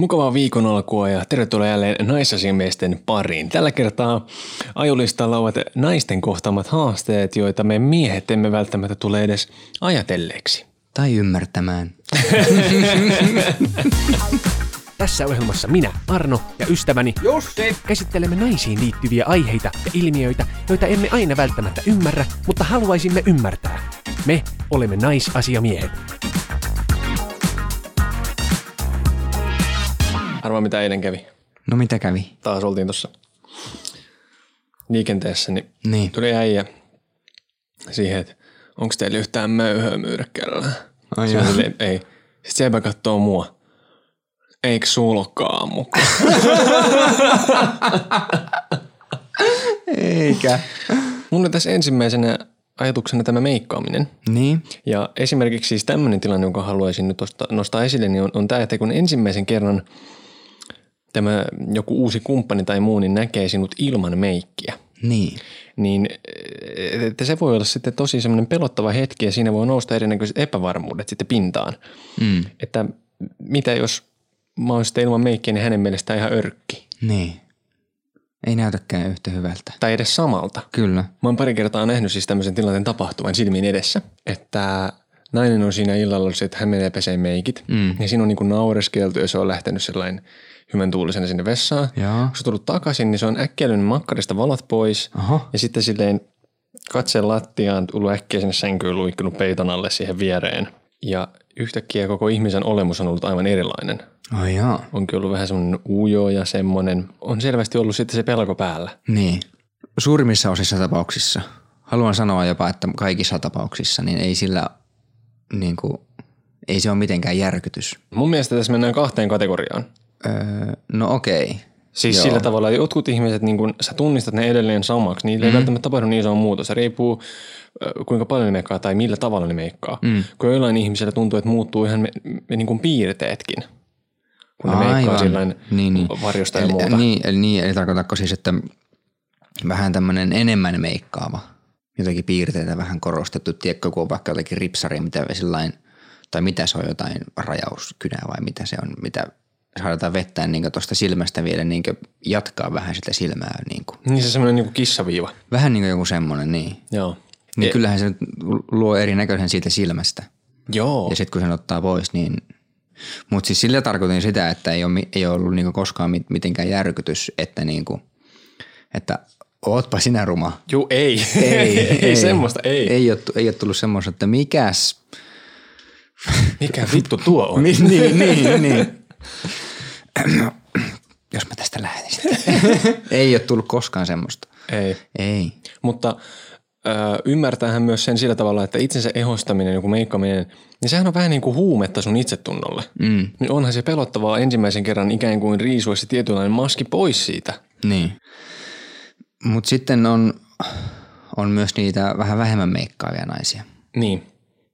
Mukavaa viikon alkua ja tervetuloa jälleen naisasiamiesten pariin. Tällä kertaa ajolistalla ovat naisten kohtaamat haasteet, joita me miehet emme välttämättä tule edes ajatelleeksi. Tai ymmärtämään. Tässä ohjelmassa minä, Arno ja ystäväni Jussi! käsittelemme naisiin liittyviä aiheita ja ilmiöitä, joita emme aina välttämättä ymmärrä, mutta haluaisimme ymmärtää. Me olemme naisasiamiehet. Arvaa mitä eilen kävi. No mitä kävi? Taas oltiin tuossa liikenteessä, niin Niin. tuli äijä siihen, että onko teillä yhtään möyhöä myydä kellään? Ai silleen, ei. Sitten sepä katsoo mua. Eikö sulkaa mukaan? Eikä. Mulla on tässä ensimmäisenä ajatuksena tämä meikkaaminen. Niin. Ja esimerkiksi siis tämmöinen tilanne, jonka haluaisin nyt nostaa, nostaa esille, niin on, on tämä, että kun ensimmäisen kerran tämä joku uusi kumppani tai muu niin näkee sinut ilman meikkiä, Niin. niin eh, että se voi olla sitten tosi semmoinen pelottava hetki ja siinä voi nousta erinäköiset epävarmuudet sitten pintaan. Mm. Että mitä jos mä oon sitten ilman meikkiä, niin hänen mielestään ihan örkki. Niin. Ei näytäkään yhtä hyvältä. Tai edes samalta. Kyllä. Mä oon pari kertaa nähnyt siis tämmöisen tilanteen tapahtuvan silmiin edessä, että nainen on siinä illalla, että hän menee peseen meikit. Mm. Ja siinä on niin kuin naureskeltu ja se on lähtenyt sellainen hyvän tuulisena sinne vessaan. Joo. Kun se on tullut takaisin, niin se on äkkiä makkarista valot pois. Oho. Ja sitten silleen katseen lattiaan, tullut äkkiä sinne sänkyyn, luikkunut peiton alle siihen viereen. Ja yhtäkkiä koko ihmisen olemus on ollut aivan erilainen. Ai jaa. Onkin ollut vähän semmoinen ujo ja semmoinen. On selvästi ollut sitten se pelko päällä. Niin. Suurimmissa osissa tapauksissa, haluan sanoa jopa, että kaikissa tapauksissa, niin ei sillä niin kuin, ei se ole mitenkään järkytys. Mun mielestä tässä mennään kahteen kategoriaan. Öö, no okei. Siis Joo. Sillä tavalla, että jotkut ihmiset, niin kun sä tunnistat ne edelleen samaksi, niillä ei välttämättä tapahdu niin iso muutos. Se riippuu, kuinka paljon ne meikkaa tai millä tavalla ne meikkaa. Mm. Kun joillain ihmisillä tuntuu, että muuttuu ihan me, me, niin kuin piirteetkin, kun ne meikkaa sillain niin, niin. varjosta ja eli, muuta. Niin, eli, niin, eli tarkoitatko siis, että vähän tämmöinen enemmän meikkaava, jotakin piirteitä vähän korostettu, tiedätkö, kun on vaikka jotakin ripsari, mitä sillain, tai mitä se on, jotain rajauskynää vai mitä se on, mitä saadaan vettä niin tuosta silmästä vielä niin jatkaa vähän sitä silmää. Niin kuin. Niin se semmoinen niin kissaviiva. Vähän niin kuin joku semmoinen, niin. Joo. Niin E- kyllähän se luo erinäköisen siitä silmästä. Joo. Ja sitten kun sen ottaa pois, niin... Mutta siis sillä tarkoitin sitä, että ei ole, ei ole ollut niinku koskaan mit- mitenkään järkytys, että, niinku, että ootpa sinä ruma. Juu, ei. Ei, ei, semmoista, ei. ei. Ei ole, ei ole tullut semmoista, että mikäs... Mikä vittu tuo on? niin, niin, niin, niin. Jos mä tästä lähden sitten. ei ole tullut koskaan semmoista. ei. Ei. Mutta ymmärtäähän myös sen sillä tavalla, että itsensä ehostaminen, joku meikkaaminen, niin sehän on vähän niin kuin huumetta sun itsetunnolle. Mm, Niin onhan se pelottavaa ensimmäisen kerran ikään kuin riisua se tietynlainen maski pois siitä. niin. Mutta sitten on, on myös niitä vähän vähemmän meikkaavia naisia. Niin.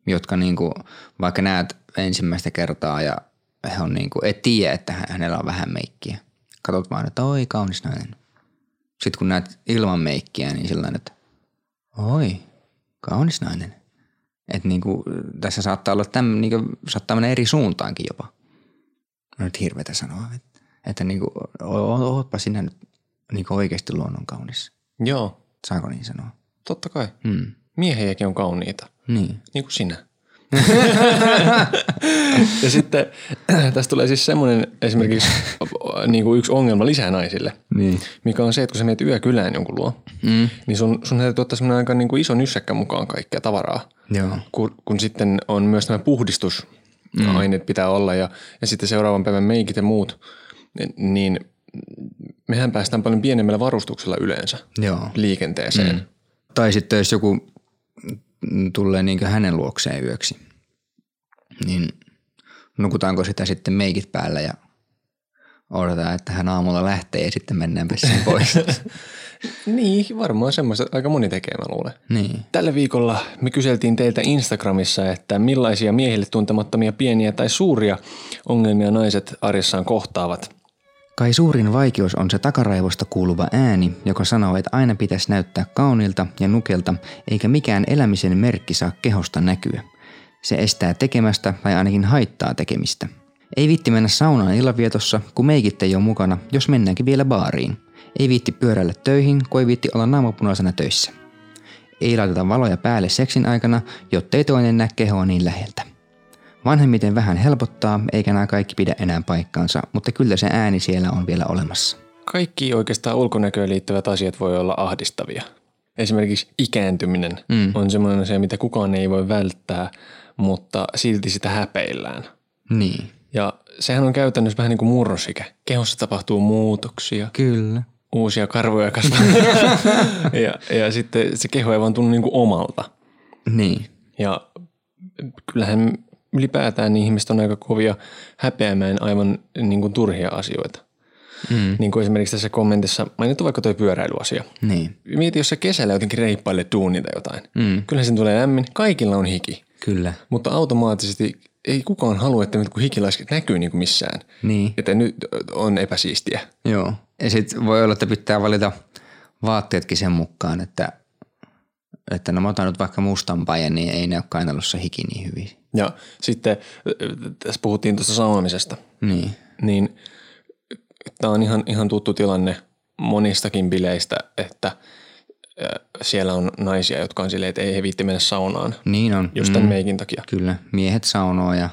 jotka niinku, vaikka näet ensimmäistä kertaa ja he on niinku, et tiedä, että hä- hänellä on vähän meikkiä. Katsot vaan, että oi kaunis nainen. Sitten kun näet ilman meikkiä, niin sellainen, että oi, kaunis nainen. Että niinku, tässä saattaa olla täm, niinku, saattaa mennä eri suuntaankin jopa. Nyt hirveätä sanoa, että, että niinku, ootpa sinä nyt niinku oikeasti luonnon kaunis. Joo, Saako niin sanoa? totta kai. Hmm. Miehiäkin on kauniita, Niin. niin kuin sinä. ja sitten tästä tulee siis semmoinen esimerkiksi niin kuin yksi ongelma lisää naisille, Niin. mikä on se, että kun sä menet yökylään jonkun luo, Mm. niin sun, sun täytyy ottaa semmoinen aika niin kuin iso nyssäkkä mukaan kaikkea tavaraa. Joo. kun, kun sitten on myös nämä puhdistusaineet pitää olla ja, ja sitten seuraavan päivän meikit ja muut, niin- niin mehän päästään paljon pienemmällä varustuksella yleensä Joo. liikenteeseen. Mm. Tai sitten jos joku tulee niin hänen luokseen yöksi, niin nukutaanko sitä sitten meikit päällä ja odotetaan, että hän aamulla lähtee ja sitten mennään pessään pois. Niin, varmaan semmoista aika moni tekee, mä luulen. niin. Tällä viikolla me kyseltiin teiltä Instagramissa, että millaisia miehille tuntemattomia pieniä tai suuria ongelmia naiset arjessaan kohtaavat. Kai suurin vaikeus on se takaraivosta kuuluva ääni, joka sanoo, että aina pitäisi näyttää kaunilta ja nukelta, eikä mikään elämisen merkki saa kehosta näkyä. Se estää tekemästä tai ainakin haittaa tekemistä. Ei viitti mennä saunaan illanvietossa, kun meikit ei ole mukana, jos mennäänkin vielä baariin. Ei viitti pyöräillä töihin, kun ei viitti olla naamapunaisena töissä. Ei laiteta valoja päälle seksin aikana, jottei toinen näe kehoa niin läheltä. Vanhemmiten vähän helpottaa, eikä nämä kaikki pidä enää paikkaansa, mutta kyllä se ääni siellä on vielä olemassa. Kaikki oikeastaan ulkonäköön liittyvät asiat voi olla ahdistavia. Esimerkiksi ikääntyminen mm. on semmoinen asia, mitä kukaan ei voi välttää, mutta silti sitä häpeillään. Niin. Ja sehän on käytännössä vähän niin kuin murrosikä. Kehossa tapahtuu muutoksia, Kyllä. uusia karvoja kasvaa. ja, ja sitten se keho ei vaan tunnu niin kuin omalta. Niin. Ja kyllähän ylipäätään niin ihmiset on aika kovia häpeämään aivan niin kuin turhia asioita. Mm. Niin kuin esimerkiksi tässä kommentissa mainittu vaikka tuo pyöräilyasia. Niin. Mieti, jos sä kesällä jotenkin reippaille duunit tai jotain. Mm. Kyllähän sen tulee lämmin. Kaikilla on hiki. Kyllä. Mutta automaattisesti ei kukaan halua, että nyt kun hikilaiset näkyy niin kuin missään. Niin. Että nyt on epäsiistiä. Joo. Ja sitten voi olla, että pitää valita vaatteetkin sen mukaan, että, että no mä otan nyt vaikka mustan pajan, niin ei näy kainalossa hiki niin hyvin. Ja sitten äh, tässä puhuttiin tuosta saunomisesta. Niin. Niin tämä on ihan, ihan tuttu tilanne monistakin bileistä, että äh, siellä on naisia, jotka on silleen, että ei he viitti mennä saunaan Niin on. just tämän meikin takia. Kyllä. Miehet saunoo ja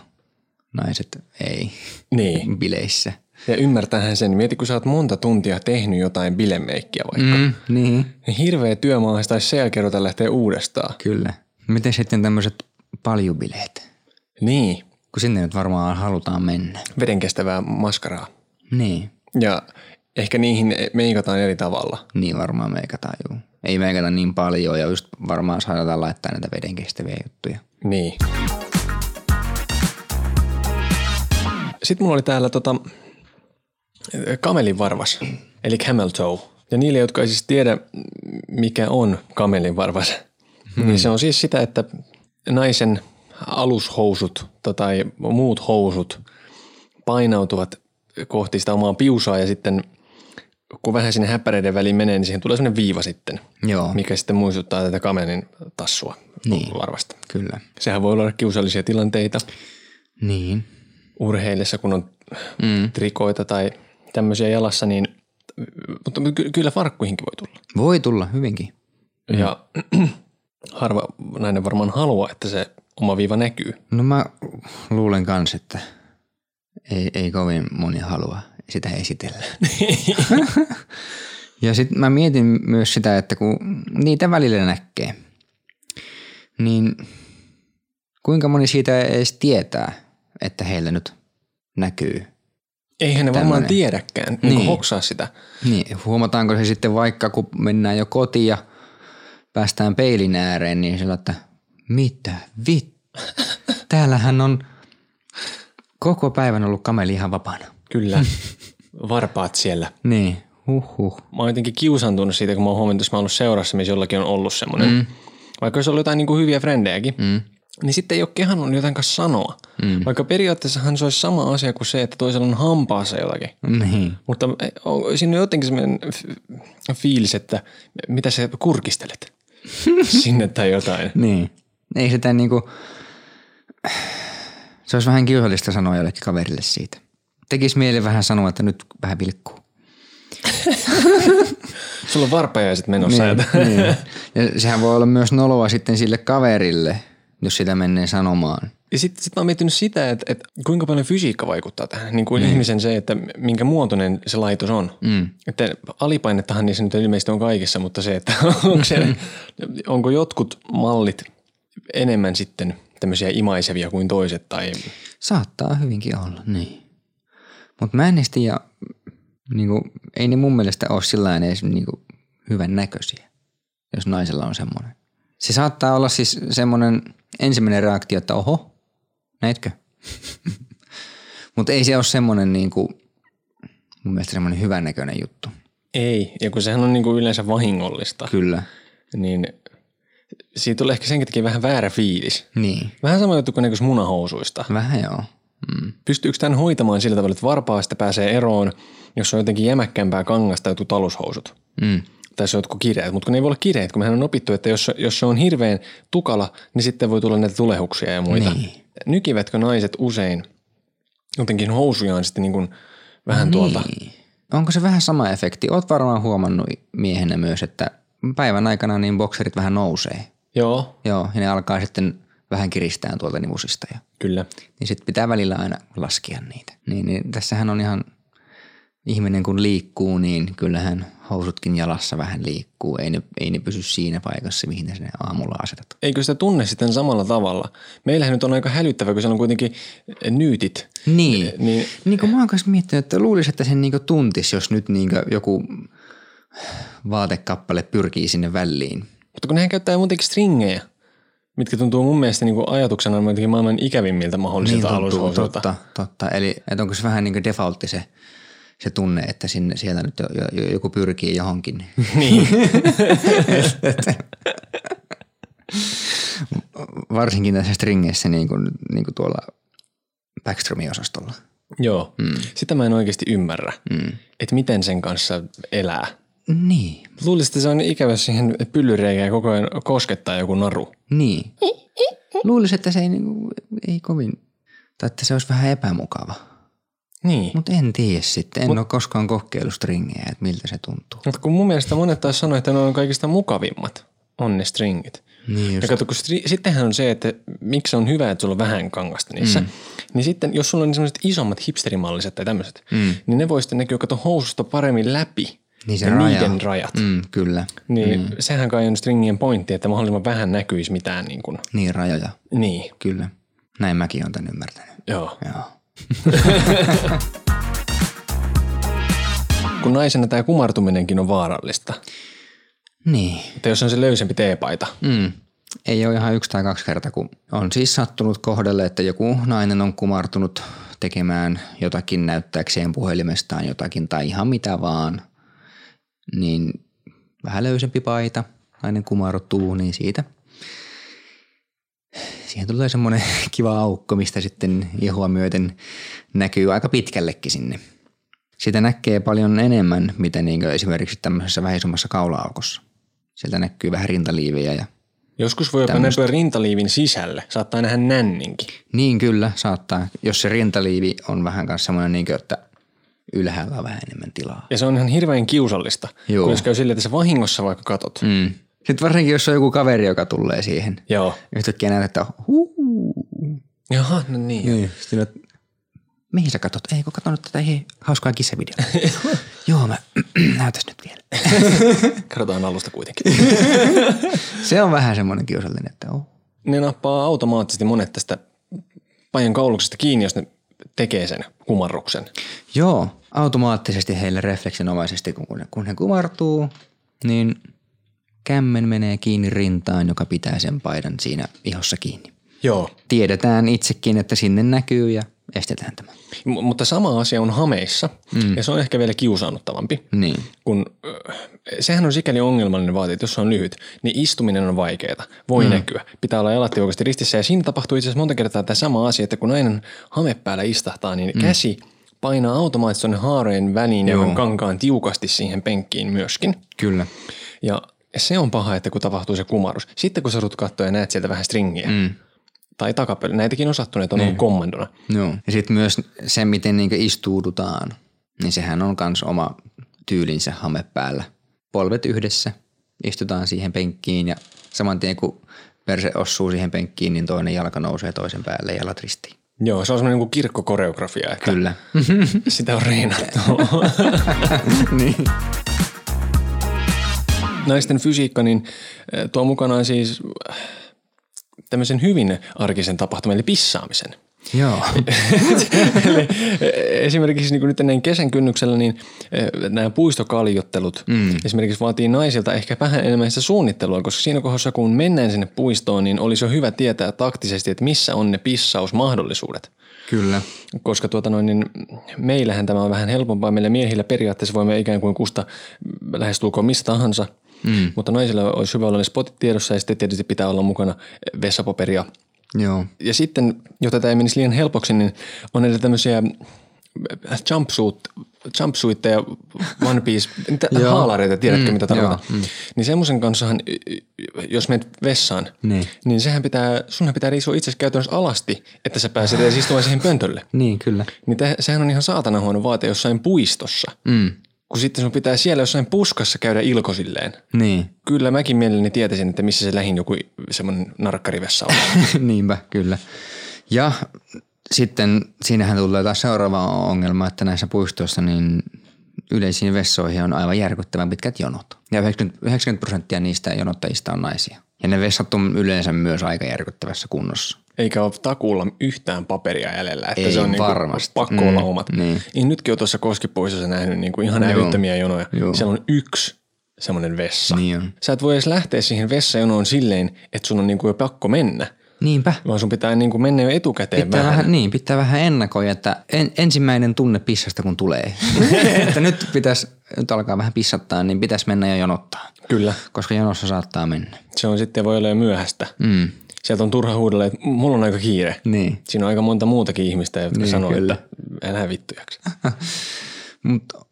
naiset ei Niin. bileissä. Ja ymmärtähän sen. Mieti, kun sä oot monta tuntia tehnyt jotain bilemeikkiä vaikka. Mm, niin. Niin hirveä työmaa taisi sen jälkeen lähteä uudestaan. Kyllä. Miten sitten tämmöiset paljubileet? Niin. Kun sinne nyt varmaan halutaan mennä. Vedenkestävää maskaraa. Niin. Ja ehkä niihin meikataan eri tavalla. Niin varmaan meikataan juu. Ei meikata niin paljon ja just varmaan saadaan laittaa näitä vedenkestäviä juttuja. Niin. Sitten mulla oli täällä tota, kamelin varvas, eli camel toe. Ja niille, jotka ei siis tiedä, mikä on kamelin varvas, hmm. niin se on siis sitä, että naisen alushousut tai muut housut painautuvat kohti sitä omaa piusaa ja sitten kun vähän sinne häppäreiden väliin menee, niin siihen tulee sellainen viiva sitten, Joo. mikä sitten muistuttaa tätä kamelin tassua Niin. varvasta. Kyllä. Sehän voi olla kiusallisia tilanteita Niin. urheillessa, kun on mm. trikoita tai tämmöisiä jalassa, niin mutta ky- kyllä farkkuihinkin voi tulla. Voi tulla hyvinkin. Mm. Ja harva nainen varmaan haluaa, että se oma viiva näkyy. No mä luulen kans, että ei, ei kovin moni halua sitä esitellä. ja sitten mä mietin myös sitä, että kun niitä välillä näkee, niin kuinka moni siitä edes tietää, että heillä nyt näkyy. Eihän ne varmaan Tämmönen. tiedäkään, niin. Niin. niin hoksaa sitä. Niin, huomataanko se sitten vaikka, kun mennään jo kotiin ja päästään peilin ääreen, niin sillä, että mitä vit? Täällähän on koko päivän ollut kameli ihan vapaana. Kyllä, varpaat siellä. Niin, huhhuh. Mä oon jotenkin kiusantunut siitä, kun mä oon huomannut, että jos mä oon ollut seurassa, missä jollakin on ollut semmoinen. Mm. Vaikka olisi ollut jotain niin kuin hyviä frendejäkin, mm. niin sitten ei ole kehannut jotain kanssa sanoa. Mm. Vaikka periaatteessahan se olisi sama asia kuin se, että toisella on hampaassa jotakin. Niin, Mutta on- siinä on jotenkin semmoinen fiilis, että mitä sä kurkistelet sinne tai jotain. niin. Ei sitä niinku, se olisi vähän kiusallista sanoa jollekin kaverille siitä. Tekisi mieli vähän sanoa, että nyt vähän vilkkuu. Sulla on varpajaiset menossa. Niin. niin. Ja sehän voi olla myös noloa sitten sille kaverille, jos sitä menee sanomaan. Ja sitten sit mä oon miettinyt sitä, että, että kuinka paljon fysiikka vaikuttaa tähän. Niin kuin mm. ihmisen se, että minkä muotoinen se laitos on. Mm. Että alipainettahan niissä nyt ilmeisesti on kaikissa, mutta se, että onko, se, onko jotkut mallit enemmän sitten tämmöisiä imaisevia kuin toiset tai Saattaa hyvinkin olla, niin. Mutta mä en edes tiedä, niinku, ei ne mun mielestä ole sillä edes niinku, hyvän näköisiä, jos naisella on semmoinen. Se saattaa olla siis semmoinen ensimmäinen reaktio, että oho, näitkö? Mutta ei se ole semmoinen niinku, mun mielestä semmoinen hyvän näköinen juttu. ei. Ja kun sehän on niin kuin yleensä vahingollista, Kyllä. niin siitä tulee ehkä senkin takia vähän väärä fiilis. Niin. Vähän sama juttu kuin näköis munahousuista. Vähän joo. Mm. Pystyykö tämän hoitamaan sillä tavalla, että varpaasta pääsee eroon, jos on jotenkin jämäkkämpää kangasta jotkut talushousut? Mm. Tai se on jotkut kireet, mutta kun ne ei voi olla kireet, kun mehän on opittu, että jos, jos se on hirveän tukala, niin sitten voi tulla näitä tulehuksia ja muita. Niin. Nykivätkö naiset usein jotenkin housujaan sitten niin kuin vähän tuolta. Niin. Onko se vähän sama efekti? Oot varmaan huomannut miehenä myös, että päivän aikana niin bokserit vähän nousee. Joo, Joo, ja ne alkaa sitten vähän kiristää tuolta nivusista. Ja, kyllä. niin sitten pitää välillä aina laskea niitä. Niin, niin tässähän on ihan ihminen kun liikkuu, niin kyllähän housutkin jalassa vähän liikkuu. Ei ne, ei ne pysy siinä paikassa, mihin ne sinne aamulla asetat. Eikö sitä tunne sitten samalla tavalla? Meillähän nyt on aika hälyttävä, kun siellä on kuitenkin nyytit. Niin. Niin Niin kuin mä oon kanssa miettinyt, että luulisin, että sen niinku tuntisi, jos nyt niinku joku vaatekappale pyrkii sinne väliin. Mutta kun nehän käyttää muutenkin stringejä, mitkä tuntuu mun mielestä niin kuin ajatuksena jotenkin maailman ikävimmiltä mahdollisilta niin, tuntuu, totta, totta. Eli että onko se vähän niin kuin defaultti se, se tunne, että sinne, siellä nyt jo, jo, joku pyrkii johonkin. Niin. Varsinkin tässä stringeissä niin kuin, niin kuin tuolla Backstromin osastolla. Joo. Mm. Sitä mä en oikeasti ymmärrä, mm. että miten sen kanssa elää. Niin, Luulisin, että se on ikävä siihen pyllyreikään koko ajan koskettaa joku naru. niin. Luulisin, että se ei, niinku, ei kovin, tai että se olisi vähän epämukava. Niin. Mutta en tiedä sitten. En Mut, ole koskaan kokeillut stringejä, että miltä se tuntuu. Mutta kun mun mielestä monet taas sanoo, että ne on kaikista mukavimmat, on ne stringit. Niin Ja kato, kun stri- sittenhän on se, että miksi on hyvä, että sulla on vähän kangasta niissä. Mm. Niin sitten, jos sulla on sellaiset isommat hipsterimalliset tai tämmöiset, mm. niin ne voi sitten näkyä kato housusta paremmin läpi. Niin se ja raja. niiden rajat. Mm, kyllä. Niin mm. sehän kai on stringien pointti, että mahdollisimman vähän näkyisi mitään niin kuin, Niin rajoja, niin, kyllä. Näin mäkin olen tämän ymmärtänyt. joo. Joo. Kun naisena tämä kumartuminenkin on vaarallista. Niin. Että jos on se löysempi teepaita. Mm. Ei ole ihan yksi tai kaksi kertaa, kun on siis sattunut kohdalle, että joku nainen on kumartunut tekemään jotakin näyttääkseen puhelimestaan jotakin tai ihan mitä vaan. Niin vähän löysempi paita, nainen kumartuu, niin siitä siihen tulee semmoinen kiva aukko, mistä sitten ihua myöten näkyy aika pitkällekin sinne. Sitä näkee paljon enemmän, mitä niin esimerkiksi tämmöisessä vähän isommassa kaula-aukossa. Sieltä näkyy vähän rintaliivejä ja Joskus voi jopa näkyä rintaliivin sisälle. Saattaa nähdä nänninkin. niin kyllä saattaa, jos se rintaliivi on vähän kanssa semmoinen, niin kuin, että ylhäällä on vähän enemmän tilaa. Ja se on ihan hirveän kiusallista, Joo. kun jos käy silleen, että sä vahingossa vaikka katot. Mm. Sitten varsinkin, jos on joku kaveri, joka tulee siihen. Joo. Yhtäkkiä näet, että huu. Jaha, no niin. Niin. Sitten olet, mihin sä katot? Ei, kun katon tätä hei, hauskaa kissavideota. Joo, mä näytäs nyt vielä. Katsotaan alusta kuitenkin. Se on vähän semmoinen kiusallinen, että oh. ne nappaa automaattisesti monet tästä pajan kauluksesta kiinni, jos ne tekee sen kumarruksen. Joo, automaattisesti heille refleksinomaisesti, kun ne, kun he kumartuu, niin kämmen menee kiinni rintaan, joka pitää sen paidan siinä ihossa kiinni. Joo. Tiedetään itsekin, että sinne näkyy ja estetään tämä. M- mutta sama asia on hameissa, mm. ja se on ehkä vielä kiusaannuttavampi. Niin. Kun, sehän on sikäli ongelmallinen vaate, että jos se on lyhyt, niin istuminen on vaikeaa. Voi mm. näkyä. Pitää olla jalat tiukasti ristissä. Ja siinä tapahtuu itse asiassa monta kertaa tämä sama asia, että kun nainen hame päällä istahtaa, niin mm. käsi painaa automaattisesti haareen väliin ja Joo. kankaan tiukasti siihen penkkiin myöskin. Kyllä. Ja se on paha, että kun tapahtuu se kumarus. Sitten kun sä tulet katsoa ja näet sieltä vähän stringiä mm. Tai takapeli, näitäkin on sattuneet, on ollut kommandona. Joo. Ja sitten myös se, miten niinku istuudutaan, niin sehän on myös oma tyylinsä hame päällä. Polvet yhdessä, istutaan siihen penkkiin ja saman tien kun perse osuu siihen penkkiin, niin toinen jalka nousee toisen päälle ja jalat ristiin. Joo, se on semmoinen niin kirkkokoreografia, että Kyllä. sitä on reenattu. niin. Naisten fysiikka niin eh, tuo mukanaan siis tämmöisen hyvin arkisen tapahtuman, eli pissaamisen. Joo. Eli esimerkiksi niin kuin nyt näin kesän kynnyksellä, niin eh, nämä puistokaljottelut mm. esimerkiksi vaatii naisilta ehkä vähän enemmän sitä suunnittelua, koska siinä kohdassa kun mennään sinne puistoon, niin olisi jo hyvä tietää taktisesti, että missä on ne pissausmahdollisuudet. Kyllä. Koska tuota noin, niin meillähän tämä on vähän helpompaa. Meillä miehillä periaatteessa voimme ikään kuin kusta lähestulkoon mistä tahansa, mm. mutta naisilla olisi hyvä olla ne spotit tiedossa ja sitten tietysti pitää olla mukana vessapaperia. Joo. Ja sitten, jotta tämä ei menisi liian helpoksi, niin on näitä tämmöisiä jumpsuit, jumpsuitteja, one piece, niitä haalareita, tiedätkö Mm, mitä tarkoitan? joo, Niin semmoisen kanssahan jos menet vessaan, Niin. niin sehän pitää, sunhan pitää riisua itse käytännössä alasti, että sä pääset edes istumaan siihen pöntölle. Niin, kyllä. Niin te, sehän on ihan saatana huono vaate jossain puistossa. Mm. Kun sitten sun pitää siellä jossain puskassa käydä ilkosilleen. Niin. Kyllä mäkin mielelläni tietäisin, että missä se lähin joku semmoinen narkkarivessa on. Niinpä, kyllä. Ja sitten siinähän tulee taas seuraava ongelma, että näissä puistoissa niin yleisiin vessoihin on aivan järkyttävän pitkät jonot. Ja 90, 90 prosenttia niistä jonottajista on naisia. Ja ne vessat on yleensä myös aika järkyttävässä kunnossa. Eikä ole takuulla yhtään paperia jäljellä, että Ei se on niinku varmasti. pakko Mm, olla omat. niin. Niin nytkin on tuossa Koskipuistossa nähnyt niinku ihan älyttömiä jonoja. Joo. Siellä on yksi semmoinen vessa. Niin on. Sä et voi edes lähteä siihen vessajonoon silleen, että sun on niinku jo pakko mennä, Niinpä. vaan sun pitää niinku mennä jo etukäteen Pitää vähän. vähän, niin, pitää vähän ennakoida, että en, ensimmäinen tunne pissasta kun tulee. että nyt pitäisi, nyt alkaa vähän pissattaa, niin pitäisi mennä jo jonottaa. Kyllä. Koska jonossa saattaa mennä. Se on sitten voi olla jo myöhästä. Mm. Sieltä on turha huudella, että mulla on aika kiire. Niin. Siinä on aika monta muutakin ihmistä, jotka Niin, sanoo, kyllä. että älä vittujaksi. Mutta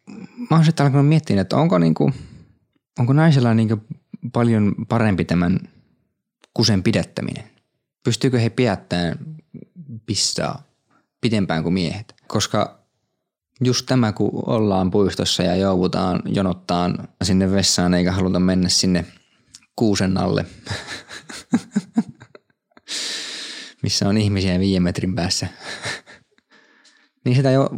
mä oon sitten alkanut miettiä, että onko, niinku, onko naisella niinku paljon parempi tämän kusen pidättäminen? Pystyykö he pidättämään pistaa pidempään kuin miehet? Koska just tämä, kun ollaan puistossa ja joudutaan jonottaan sinne vessaan eikä haluta mennä sinne kuusen alle, missä on ihmisiä viiden metrin päässä, niin sitä jo,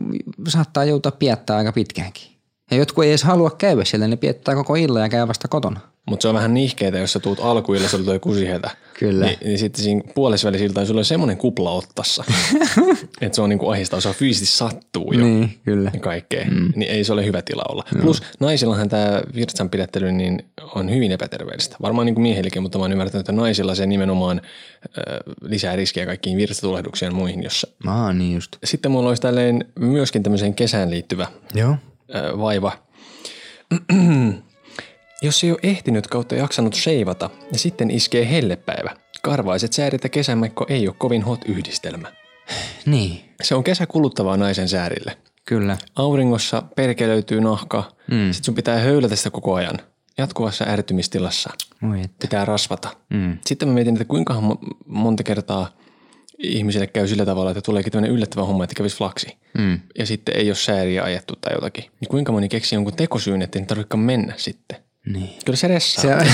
saattaa joutua piettää aika pitkäänkin. Ja jotkut ei edes halua käydä siellä, ne piettää koko illan ja käy vasta kotona. Mutta se on vähän nihkeetä, jos sä tuut alkuilla, sulla toi kusihetä. Kyllä. Niin, niin sitten siinä puolesvälisiltä sulla on semmoinen kupla ottassa, että se on niinku ahistaa, se on fyysisesti sattuu jo. Niin, kyllä. ja kaikkea, mm. niin ei se ole hyvä tila olla. No. Plus naisillahan tämä virtsan pidättely niin on hyvin epäterveellistä. Varmaan niin kuin miehilläkin, mutta mä oon ymmärtänyt, että naisilla se nimenomaan äh, lisää riskiä kaikkiin virtsatulehduksiin ja muihin. Jossa. Aa, niin just. Sitten mulla olisi tälleen myöskin tämmöiseen kesään liittyvä Joo. Vaiva. Jos ei ole ehtinyt kautta jaksanut seivata ja sitten iskee hellepäivä, karvaiset sääret ja kesämekko ei ole kovin hot yhdistelmä. Niin, Se on kesä kuluttavaa naisen säärille. kyllä. Auringossa perkelöityy nahka, Mm. sitten sun pitää höylätä sitä koko ajan. Jatkuvassa ärtymistilassa. Moi että. Pitää rasvata. Mm. Sitten mä mietin, että kuinka monta kertaa ihmisille käy sillä tavalla, että tuleekin tämmöinen yllättävä homma, että kävisi flaksi. Mm. Ja sitten ei ole sääriä ajettu tai jotakin. Niin kuinka moni keksii jonkun tekosyyn, että ei tarvitsekaan mennä sitten. Niin. Kyllä se ressaa. Se on,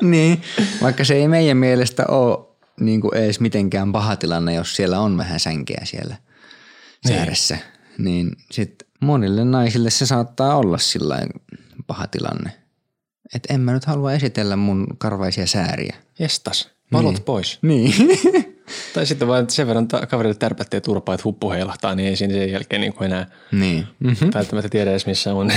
niin, vaikka se ei meidän mielestä ole niin kuin edes mitenkään paha tilanne, jos siellä on vähän sänkeä siellä sääressä. Niin, niin sit monille naisille se saattaa olla sillä paha tilanne. Että en mä nyt halua esitellä mun karvaisia sääriä. Jestas. Valot niin. pois. Niin. Tai sitten vaan että sen verran ta- kaverille tärpättää turpaa, että huppu heilahtaa, niin ei siinä sen jälkeen niin kuin enää niin. Mm-hmm. välttämättä tiedä edes missä on.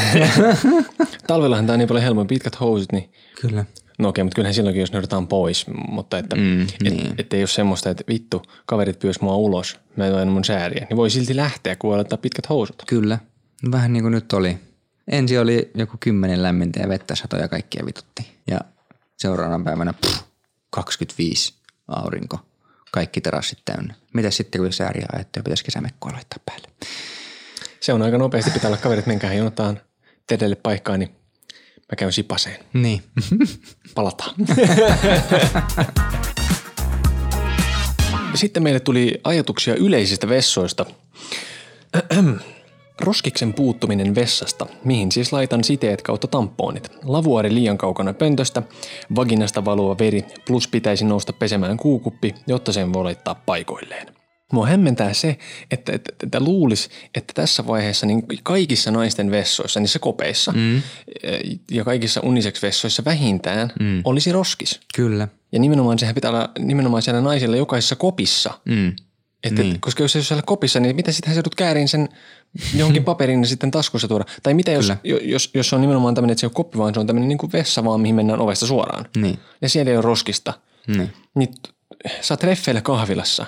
Talvellahan tämä on niin paljon helpommin pitkät housut, niin Kyllä. No okei, mutta kyllähän silloinkin, jos nöyrätään pois, mutta että Mm, et, niin. et ei ole semmoista, että vittu, kaverit pyys mua ulos, mä en mun sääriä, niin voi silti lähteä, kun voi laittaa pitkät housut. Kyllä. Vähän niin kuin nyt oli. Ensi oli joku kymmenen lämmintä ja vettä satoi ja kaikkia vitutti. Ja seuraavana päivänä pff, 25 aurinko. Kaikki terassit täynnä. Mitä sitten, kun sääriä ja pitäisi kesämekkoa laittaa päälle? Se on aika nopeasti, pitää olla kaverit, menkää jonotaan Tedelle paikkaan, niin mä käyn sipaseen. Niin. Palataan. Sitten meille tuli ajatuksia yleisistä vessoista. Roskiksen puuttuminen vessasta, mihin siis laitan siteet kautta tampoonit. Lavuari liian kaukana pöntöstä, vaginasta valuva veri, plus pitäisi nousta pesemään kuukuppi, jotta sen voi laittaa paikoilleen. Mua hämmentää se, että, että, että luulisi, että tässä vaiheessa niin kaikissa naisten vessoissa, niissä kopeissa mm. ja kaikissa unisex-vessoissa vähintään mm. olisi roskis. Kyllä. Ja nimenomaan sehän pitää olla nimenomaan siellä naisilla jokaisessa kopissa. Mm. Että, niin. Koska jos ei ole siellä kopissa, niin mitä sitten sä joudut käärin sen johonkin paperin ja sitten taskussa tuoda? Tai mitä jos, jo- jos, jos se on nimenomaan tämmöinen, että se ei ole koppi, vaan se on tämmöinen niin kuin vessa vaan, mihin mennään ovesta suoraan. Niin. Ja siellä ei ole roskista. Niin. Niin sä oot treffeillä kahvilassa.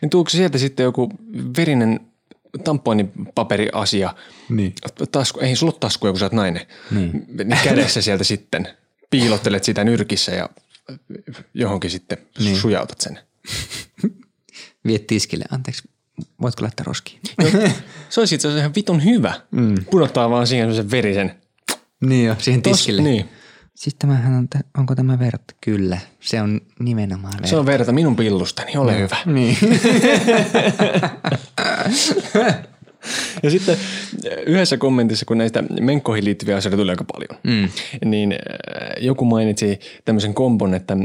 Niin tuuko sieltä sitten joku verinen tamponipaperiasia? Niin. Tasku, ei sulla ole taskuja, kun sä oot nainen. Niin. niin kädessä sieltä sitten piilottelet sitä nyrkissä ja johonkin sitten niin. sujautat sen. Viet tiskille. Anteeksi, voitko laittaa roskiin? Se olisi itse asiassa ihan vitun hyvä. Mm. Pudottaa vaan siihen sen verisen. niin jo, siihen Tos- tiskille. Niin. Siis tämähän on, onko tämä verta? Kyllä, se on nimenomaan verta. Se on verta minun pillustani, ole hyvä. Niin. Ja sitten yhdessä kommentissa, kun näistä menkkoihin liittyviä asioita tuli aika paljon, mm. niin äh, joku mainitsi tämmöisen kombon, että äh,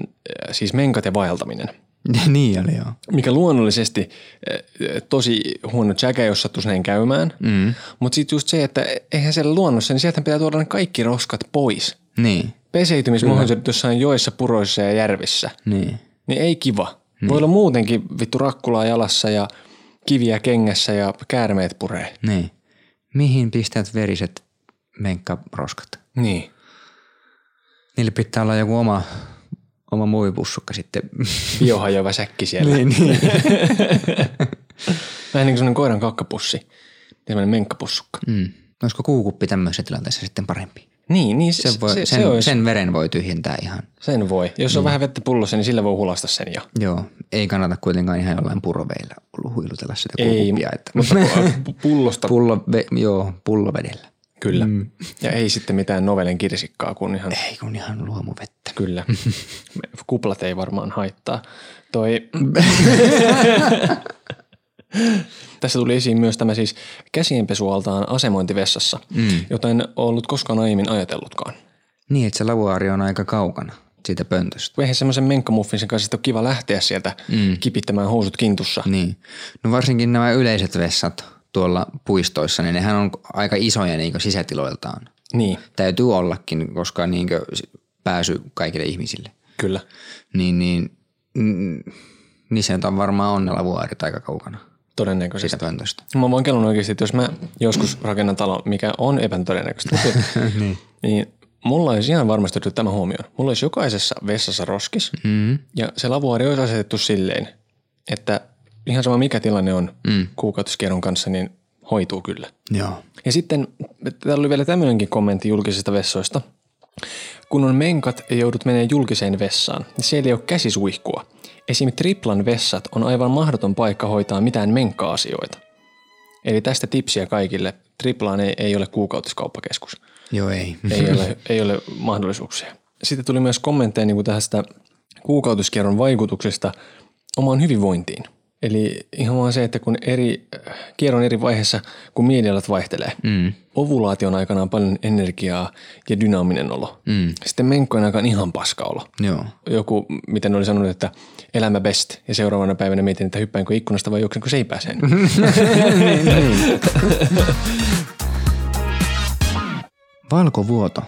siis menkat ja vaeltaminen. niin oli joo. Mikä luonnollisesti äh, tosi huono jäkä, jos sattuisi näin käymään. Mm. Mutta sitten just se, että eihän siellä luonnossa, niin sieltä pitää tuoda ne kaikki roskat pois. Niin. Peseytymismahdollisuudet jossain joissa, puroissa ja järvissä. Niin. Niin ei kiva. Voi olla muutenkin vittu rakkulaa jalassa ja kiviä kengässä ja käärmeet puree. Niin. Mihin pistät veriset menkkaroskat? Niin. Niille pitää olla joku oma, oma muovipussukka sitten. Biohajoava säkki siellä. niin, niin. Vähän niin kuin sellainen koiran kakkapussi. Sellainen menkkapussukka. Mm. Olisiko kuukuppi tämmöisessä tilanteessa sitten parempi? Niin, niin se, Sen, voi, se, sen, se olisi, sen veren voi tyhjentää ihan. sen voi. Jos on vähän vettä pullossa, niin sillä voi hulasta sen jo. Joo, ei kannata kuitenkaan ihan jollain puroveillä huilutella sitä Ei, kuukupia. Että mutta pu- pullosta pullo, ve, joo, pullovedellä. Kyllä. Mm. Ja ei sitten mitään novelen kirsikkaa, kun ihan Ei kun ihan luomuvettä. Kyllä. Kuplat ei varmaan haittaa. Toi... Tässä tuli esiin myös tämä siis käsienpesualtaan asemointivessassa, mm. jota en ollut koskaan aiemmin ajatellutkaan. Niin, että se lavuaari on aika kaukana siitä pöntöstä. Eihän semmoisen menkkamuffinsin kanssa ole kiva lähteä sieltä mm. kipittämään housut kintussa. Niin. No varsinkin nämä yleiset vessat tuolla puistoissa, niin nehän on aika isoja niin sisätiloiltaan. Niin, Täytyy ollakin, koska niin pääsy kaikille ihmisille. kyllä. Niin, niin, niin nyt on varmaan on ne lavuaarit aika kaukana Todennäköisesti. siitä pöntöstä. Mä voin kellon oikeasti, että jos mä joskus rakennan talon, mikä on epätodennäköistä, niin. niin mulla olisi ihan varmasti otettu tämä huomioon. Mulla olisi jokaisessa vessassa roskis mm. ja se lavuaari olisi asetettu silleen, että ihan sama mikä tilanne on mm. kuukautiskierron kanssa, niin hoituu kyllä. Joo. Ja sitten täällä oli vielä tämmöinenkin kommentti julkisista vessoista. Kun on menkat ja joudut menemään julkiseen vessaan, niin siellä ei ole käsisuihkua. Esim. triplan vessat on aivan mahdoton paikka hoitaa mitään menkka-asioita. Eli tästä tipsiä kaikille. Triplaan ei, ei ole kuukautiskauppakeskus. Joo, ei. Ei ole, ei ole mahdollisuuksia. Sitten tuli myös kommentteja niin kuin tästä kuukautiskierron vaikutuksesta omaan hyvinvointiin. Eli ihan vaan se, että kun eri, kierron eri vaiheessa, kun mielialat vaihtelee, mm. ovulaation aikana on paljon energiaa ja dynaaminen olo. Mm. Sitten menkkojen aikana on ihan paska olo. Joo. Joku, miten oli sanonut, että elämä best, ja seuraavana päivänä mietin, että hyppäänkö ikkunasta vai juoksenko seipääseen. Valkovuoto.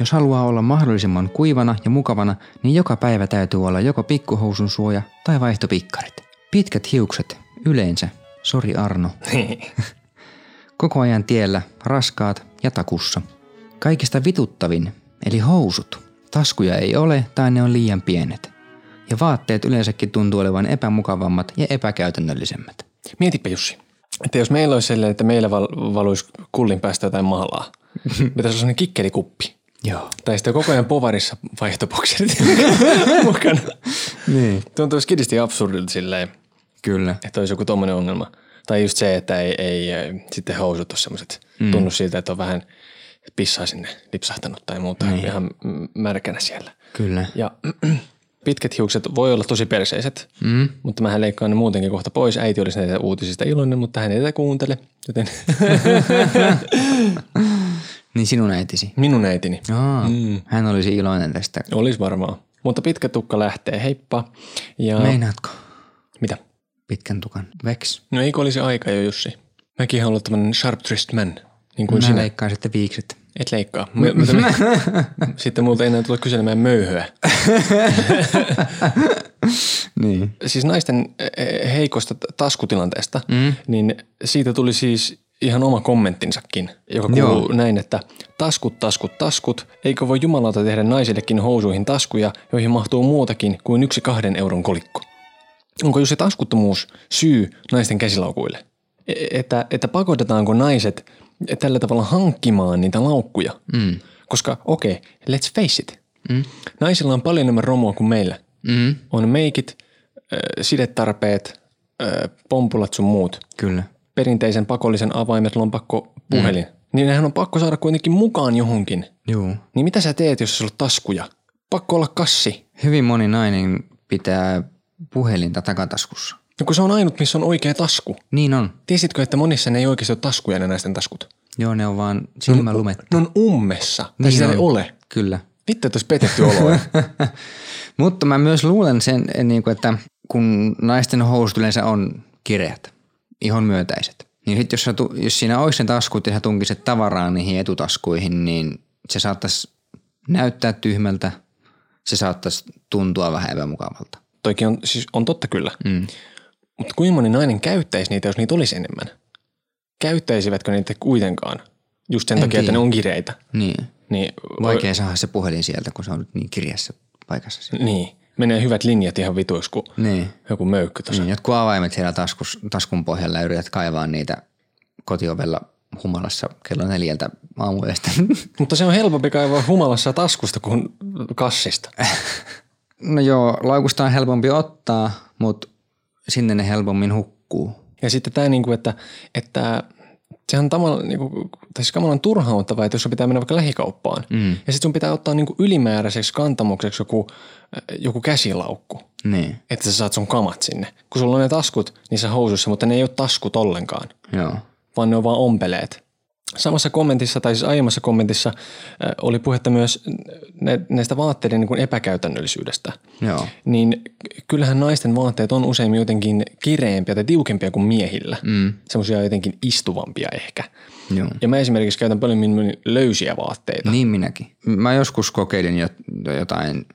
Jos haluaa olla mahdollisimman kuivana ja mukavana, niin joka päivä täytyy olla joko pikkuhousun suoja tai vaihtopikkarit. Pitkät hiukset, yleensä. Sori Arno. Koko ajan tiellä, raskaat ja takussa. Kaikista vituttavin, eli housut. Taskuja ei ole tai ne on liian pienet. Ja vaatteet yleensäkin tuntuu olevan epämukavammat ja epäkäytännöllisemmät. Mietipä Jussi, että jos meillä olisi sellainen, että meillä val- valuisi kullin päästä jotain mahlaa, pitäisi olla sellainen kikkelikuppi. Joo. Tai sitten koko ajan povarissa vaihtobokserit mukana. Niin. Tuntuu skidisti absurdilta silleen, Kyllä. että olisi joku tommonen ongelma. Tai just se, että ei, ei sitten housut ole semmoiset, mm. tunnu siltä, että on vähän pissaa sinne lipsahtanut tai muuta, niin. ihan märkänä siellä. Kyllä. Ja pitkät hiukset voi olla tosi perseiset, mm. mutta mähän leikkaan ne muutenkin kohta pois. Äiti olisi näitä uutisista iloinen, mutta hän ei tätä kuuntele, joten Niin sinun äitisi. minun äitini. Aa, mm. Hän olisi iloinen tästä. Olisi varmaan. Mutta pitkä tukka lähtee, heippa. Ja Meinaatko mitä? Pitkän tukan? Vex. No eikö olisi aika jo, Jussi? Mäkin haluan olla tämmöinen sharp dressed man, niin kuin Mä sinä. leikkaan sitten viikset. Et leikkaa. M- me, sitten multa ei enää tule kyselemään möyhöä. Niin. Siis naisten eh, heikosta t- taskutilanteesta, mm. niin siitä tuli siis ihan oma kommenttinsakin, joka kuuluu Joo. näin, että taskut, taskut, taskut, eikö voi jumalauta tehdä naisillekin housuihin taskuja, joihin mahtuu muutakin kuin yksi kahden euron kolikko? Onko just se taskuttomuus syy naisten käsilaukuille? E- Että, että pakotetaanko naiset tällä tavalla hankkimaan niitä laukkuja? Mm. Koska okei, okay, let's face it. Mm. Naisilla on paljon enemmän romoa kuin meillä. Mm. On meikit, äh, sidetarpeet, äh, pompulat sun muut. Kyllä. Perinteisen pakollisen avaimet, lompakko, puhelin. Mm. niin nehän on pakko saada kuitenkin mukaan johonkin. Juu. Niin mitä sä teet, jos sulla on taskuja? Pakko olla kassi. Hyvin moni nainen pitää puhelinta takataskussa. No kun se on ainut, missä on oikea tasku. Niin on. Tiesitkö, että monissa ne ei oikeasti ole taskuja ne naisten taskut? Joo, ne on vaan silmälumet. Ne on ummessa. Tai Niin sitä ei ole. Kyllä. Vittu, että olisi petetty oloja. Mutta mä myös luulen sen, niin kuin, että kun naisten housut yleensä on kireät, ihon myötäiset, niin sit jos, sä jos siinä olisi ne taskut ja sä tunkisit tavaraa niihin etutaskuihin, niin se saattaisi näyttää tyhmältä, se saattaisi tuntua vähän epämukavalta. Toikin on, siis on totta kyllä. Mm. Mutta kuinka moni nainen käyttäisi niitä, jos niitä olisi enemmän? Käyttäisivätkö niitä kuitenkaan? Just sen En takia, että tiedä. ne on kireitä. Niin. Niin, Vaikea saada se puhelin sieltä, kun se on nyt niin kirjassa paikassa. siellä. Niin. Menee hyvät linjat ihan vituiksi kuin Niin. joku möykky tuossa. niin. Jotkut avaimet siellä taskus, taskun pohjalla ja yrität kaivaa niitä kotiovella humalassa kello neljältä aamuyöstä. Mutta se on helpompi kaivaa humalassa taskusta kuin kassista. no joo, laukusta on helpompi ottaa, mutta sinne ne helpommin hukkuu. Ja sitten tämä, niinku, että, että sehän on tavallaan, niinku, tai siis kamalan turhauttavaa, että jos sun pitää mennä vaikka lähikauppaan, mm. ja sitten sun pitää ottaa niinku ylimääräiseksi kantamukseksi joku, äh, joku käsilaukku, Niin, että sä saat sun kamat sinne. Kun sulla on ne taskut niissä housuissa, mutta ne ei ole taskut ollenkaan, joo. vaan ne on vaan ompeleet. Samassa kommentissa, tai siis aiemmassa kommentissa, äh, oli puhetta myös nä- näistä vaatteiden niin kuin epäkäytännöllisyydestä. Joo. Niin kyllähän naisten vaatteet on usein jotenkin kireempiä tai tiukempia kuin miehillä. Mm. Semmoisia jotenkin istuvampia ehkä. Joo. Ja mä esimerkiksi käytän paljon löysiä vaatteita. Niin minäkin. Mä joskus kokeilin jo, jotain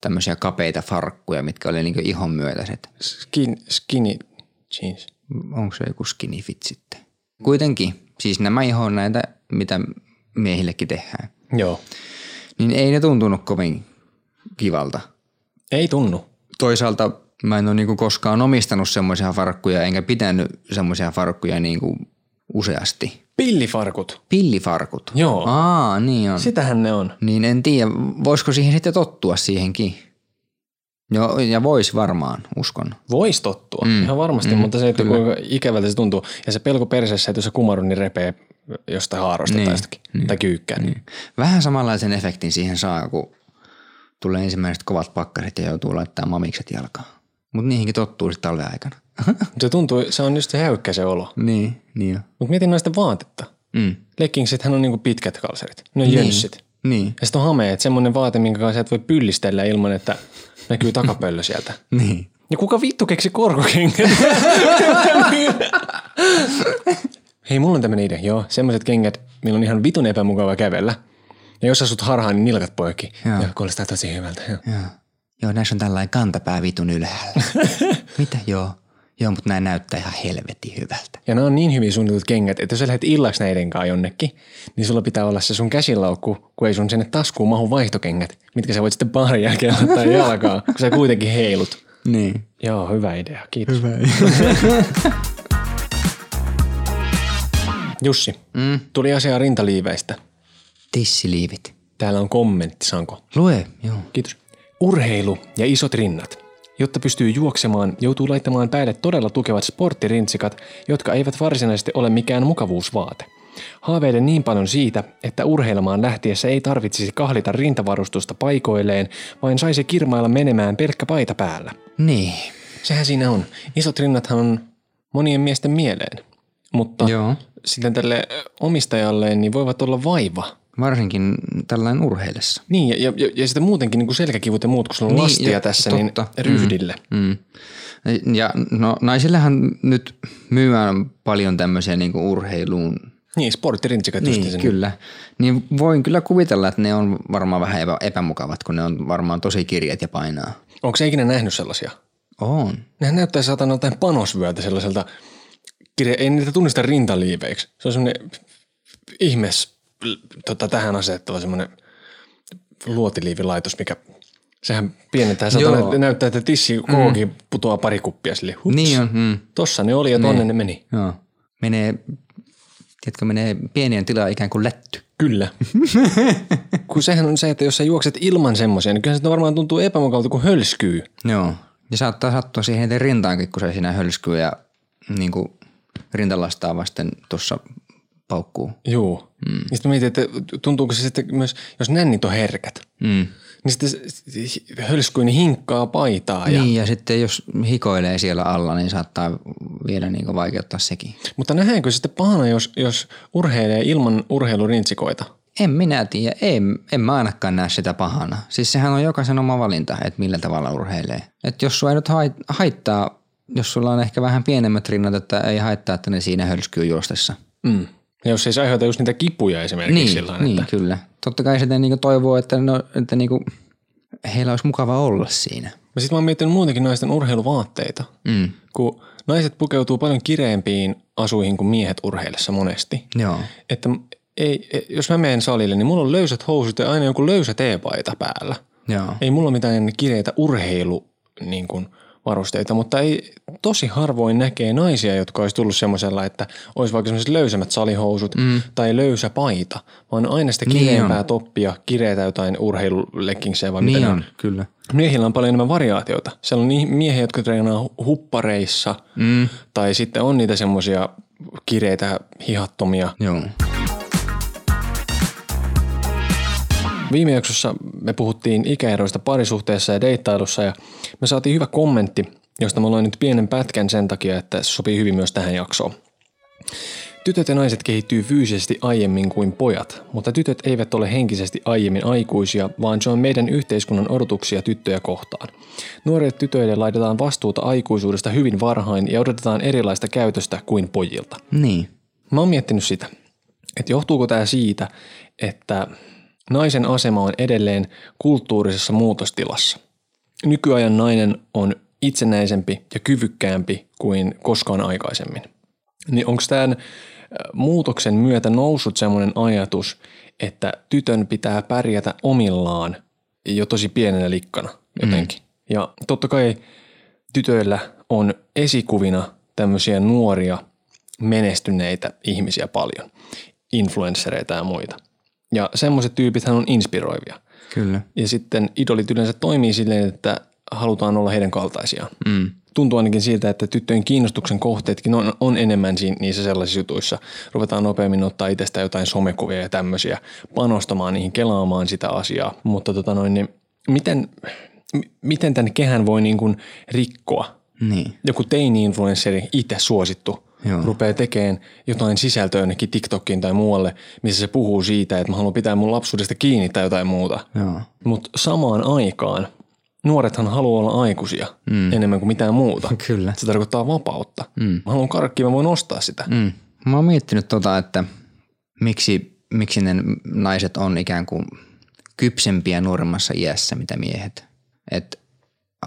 tämmöisiä kapeita farkkuja, mitkä oli niinku ihon myötäiset. Skin, skinny jeans. Onko se joku skinny fit sitten? Kuitenkin, siis nämä ihon näitä, mitä miehillekin tehdään, Joo. niin ei ne tuntunut kovin kivalta. Ei tunnu. Toisaalta mä en ole niinku koskaan omistanut semmoisia farkkuja, enkä pitänyt semmoisia farkkuja niinku useasti. Pillifarkut. Pillifarkut. Joo. Aa, niin on. Sitähän ne on. Niin en tiedä, voisiko siihen sitten tottua siihenkin? Joo, ja vois varmaan, uskon. Voisi tottua, mm. ihan varmasti, mm, mutta se, että kuinka ikävältä se tuntuu. Ja se pelko perseessä, että jos sä kumarun, niin repee jostain haarosta Niin, tai jostakin. Tai kyykkää. Niin. Vähän samanlaisen efektin siihen saa, kun tulee ensimmäiset kovat pakkaset ja joutuu laittaa mamikset jalkaan. Mutta niihinkin tottuu sitten talven aikana. Se tuntuu, se on just se häykkä se olo. niin, niin. Mutta mietin naisten vaatetta. Mm. Leggingsithän on niinku pitkät kalsarit. Ne on jönssit. Niin, Ja sitten on hameet, semmoinen vaate, minkä kanssa et voi pyllistellä ilman, että näkyy takapöllö sieltä. niin. Ja kuka vittu keksi korkokengät? Hei, mulla on tämmönen idea. Joo, semmoiset kengät, millä on ihan vitun epämukava kävellä. Ja jos asut harhaan, niin nilkat poikki. Joo. Ja kuulostaa tosi hyvältä. Joo. Joo. Joo, näissä on tällainen kantapää vitun ylhäällä. Mitä? Joo. Joo, mutta nämä näyttää ihan helvetin hyvältä. Ja nämä on niin hyvin suunnitellut kengät, että jos sä lähdet illaksi näiden kanssa jonnekin, niin sulla pitää olla se sun käsilaukku, kun ei sun sinne taskuun mahu vaihtokengät, mitkä sä voit sitten parin jälkeen ottaa jalkaa, kun sä kuitenkin heilut. Niin. Joo, hyvä idea. Kiitos. Hyvä. Jussi, mm. tuli asiaa rintaliiveistä. Tissiliivit. Täällä on kommentti, Sanko. Lue, joo. Kiitos. Urheilu ja isot rinnat. Jotta pystyy juoksemaan, joutuu laittamaan päälle todella tukevat sporttirintsikat, jotka eivät varsinaisesti ole mikään mukavuusvaate. Haaveiden niin paljon siitä, että urheilemaan lähtiessä ei tarvitsisi kahlita rintavarustusta paikoilleen, vaan saisi kirmailla menemään pelkkä paita päällä. Niin. Sehän siinä on. Isot rinnathan on monien miesten mieleen, mutta Joo. sitten tälle omistajalleen niin voivat olla vaiva. Varsinkin tällainen urheilessa. Niin, ja, ja, ja sitten muutenkin niin kuin selkäkivut ja muut, kun sulla on Niin, lastia ja- tässä, totta. niin ryhdille. Mm. Ja no naisillehan nyt myydään paljon tämmöisiä niinku urheiluun. Niin, sporttirintsikat Niin, sen. kyllä. Niin voin kyllä kuvitella, että ne on varmaan vähän epä, epämukavat, kun ne on varmaan tosi kirjat ja painaa. Onko se ikinä nähnyt sellaisia? On. Nehän näyttää saatana jotain panosvyötä sellaiselta, kirja, ei niitä tunnista rintaliiveiksi. Se on semmoinen ihmes tota, tähän asettava semmoinen luotiliivilaitos, mikä sehän pienentää, saatana, Joo. näyttää, että tissi kookin putoaa pari kuppia sille. Hups. Niin on. Mm. Tossa ne oli ja tonne ne meni. Joo. Menee, tiedätkö, menee pienien tilaa ikään kuin lätty. Kyllä. kun sehän on se, että jos sä juokset ilman semmoisia, niin kyllä se varmaan tuntuu epämukavalta, kun hölskyy. Joo. Ja saattaa sattua siihen rintaankin, kun se siinä hölskyy ja niin kuin rintalastaa vasten tuossa paukkuu. Juu. Mm. Ja sitten mietin, että tuntuuko se sitten myös, jos nännit on herkät, Mm. niin sitten hölskuin hinkkaa paitaa. Ja, Niin, ja sitten jos hikoilee siellä alla, niin saattaa vielä niin vaikeuttaa sekin. Mutta nähdäänkö sitten pahana, jos, jos urheilee ilman urheilurintsikoita? En minä tiedä, en, en mä ainakaan näe sitä pahana. Siis sehän on jokaisen oma valinta, että millä tavalla urheilee. Et jos sua ei nyt hait- haittaa, jos sulla on ehkä vähän pienemmät rinnat, että ei haittaa, että ne siinä hölskyy juostessa. Mm. Ja jos ei se aiheuta just niitä kipuja esimerkiksi Niin, sillä niin että kyllä. Totta kai sitä niinku toivoo, että, no, että niinku, heillä olisi mukava olla siinä. Ja sitten mä oon miettinyt muutenkin naisten urheiluvaatteita, Mm. kun naiset pukeutuu paljon kireempiin asuihin kuin miehet urheillessa monesti. Joo. Että ei, ei- jos mä menen salille, niin mulla on löysät housut ja aina joku löysä teepaita päällä. Joo. Ei mulla mitään kireitä urheilu niin kuin, varusteita, mutta ei tosi harvoin näkee naisia, jotka olisi tullut semmoisella, että olisi vaikka semmoiset löysemmät salihousut mm. tai löysä paita, vaan aina sitä Niin kireempää on. toppia, kireitä jotain urheiluleggingsejä vai mitä Niin ne on, kyllä. Miehillä on paljon enemmän variaatiota. Siellä on niin- miehiä, jotka treenaa hu- huppareissa mm. tai sitten on niitä semmoisia kireitä hihattomia. Joo. Viime jaksossa me puhuttiin ikäeroista parisuhteessa ja deittailussa ja me saatiin hyvä kommentti, josta mä nyt pienen pätkän sen takia, että se sopii hyvin myös tähän jaksoon. Tytöt ja naiset kehittyy fyysisesti aiemmin kuin pojat, mutta tytöt eivät ole henkisesti aiemmin aikuisia, vaan se on meidän yhteiskunnan odotuksia tyttöjä kohtaan. Nuorille tytöille laitetaan vastuuta aikuisuudesta hyvin varhain ja odotetaan erilaista käytöstä kuin pojilta. Niin. Mä oon miettinyt sitä, että johtuuko tämä siitä, että naisen asema on edelleen kulttuurisessa muutostilassa. Nykyajan nainen on itsenäisempi ja kyvykkäämpi kuin koskaan aikaisemmin. Niin onko tämän muutoksen myötä noussut semmoinen ajatus, että tytön pitää pärjätä omillaan jo tosi pienenä likkana jotenkin. Mm. Ja totta kai tytöillä on esikuvina tämmöisiä nuoria menestyneitä ihmisiä paljon, influenssereita ja muita. Ja semmoiset tyypithän on inspiroivia. Kyllä. Ja sitten idolit yleensä toimii silleen, että halutaan olla heidän kaltaisiaan. Mm. Tuntuu ainakin siltä, että tyttöjen kiinnostuksen kohteetkin on, on enemmän siinä, niissä sellaisissa jutuissa. Ruvetaan nopeammin ottaa itsestä jotain somekuvia ja tämmöisiä, panostamaan niihin, kelaamaan sitä asiaa. Mutta tota noin, niin miten, m- miten tämän kehän voi niin kuin rikkoa? Niin. Joku teini-influensseri, itse suosittu, Joo. rupeaa tekemään jotain sisältöä jonnekin TikTokiin tai muualle, missä se puhuu siitä, että mä haluan pitää mun lapsuudesta kiinni tai jotain muuta. Mutta samaan aikaan nuorethan haluaa olla aikuisia mm. enemmän kuin mitään muuta. Kyllä. Se tarkoittaa vapautta. Mm. Mä haluan karkkia, mä voin ostaa sitä. Mm. Mä oon miettinyt tota, että miksi, miksi ne naiset on ikään kuin kypsempiä nuoremmassa iässä, mitä miehet. Et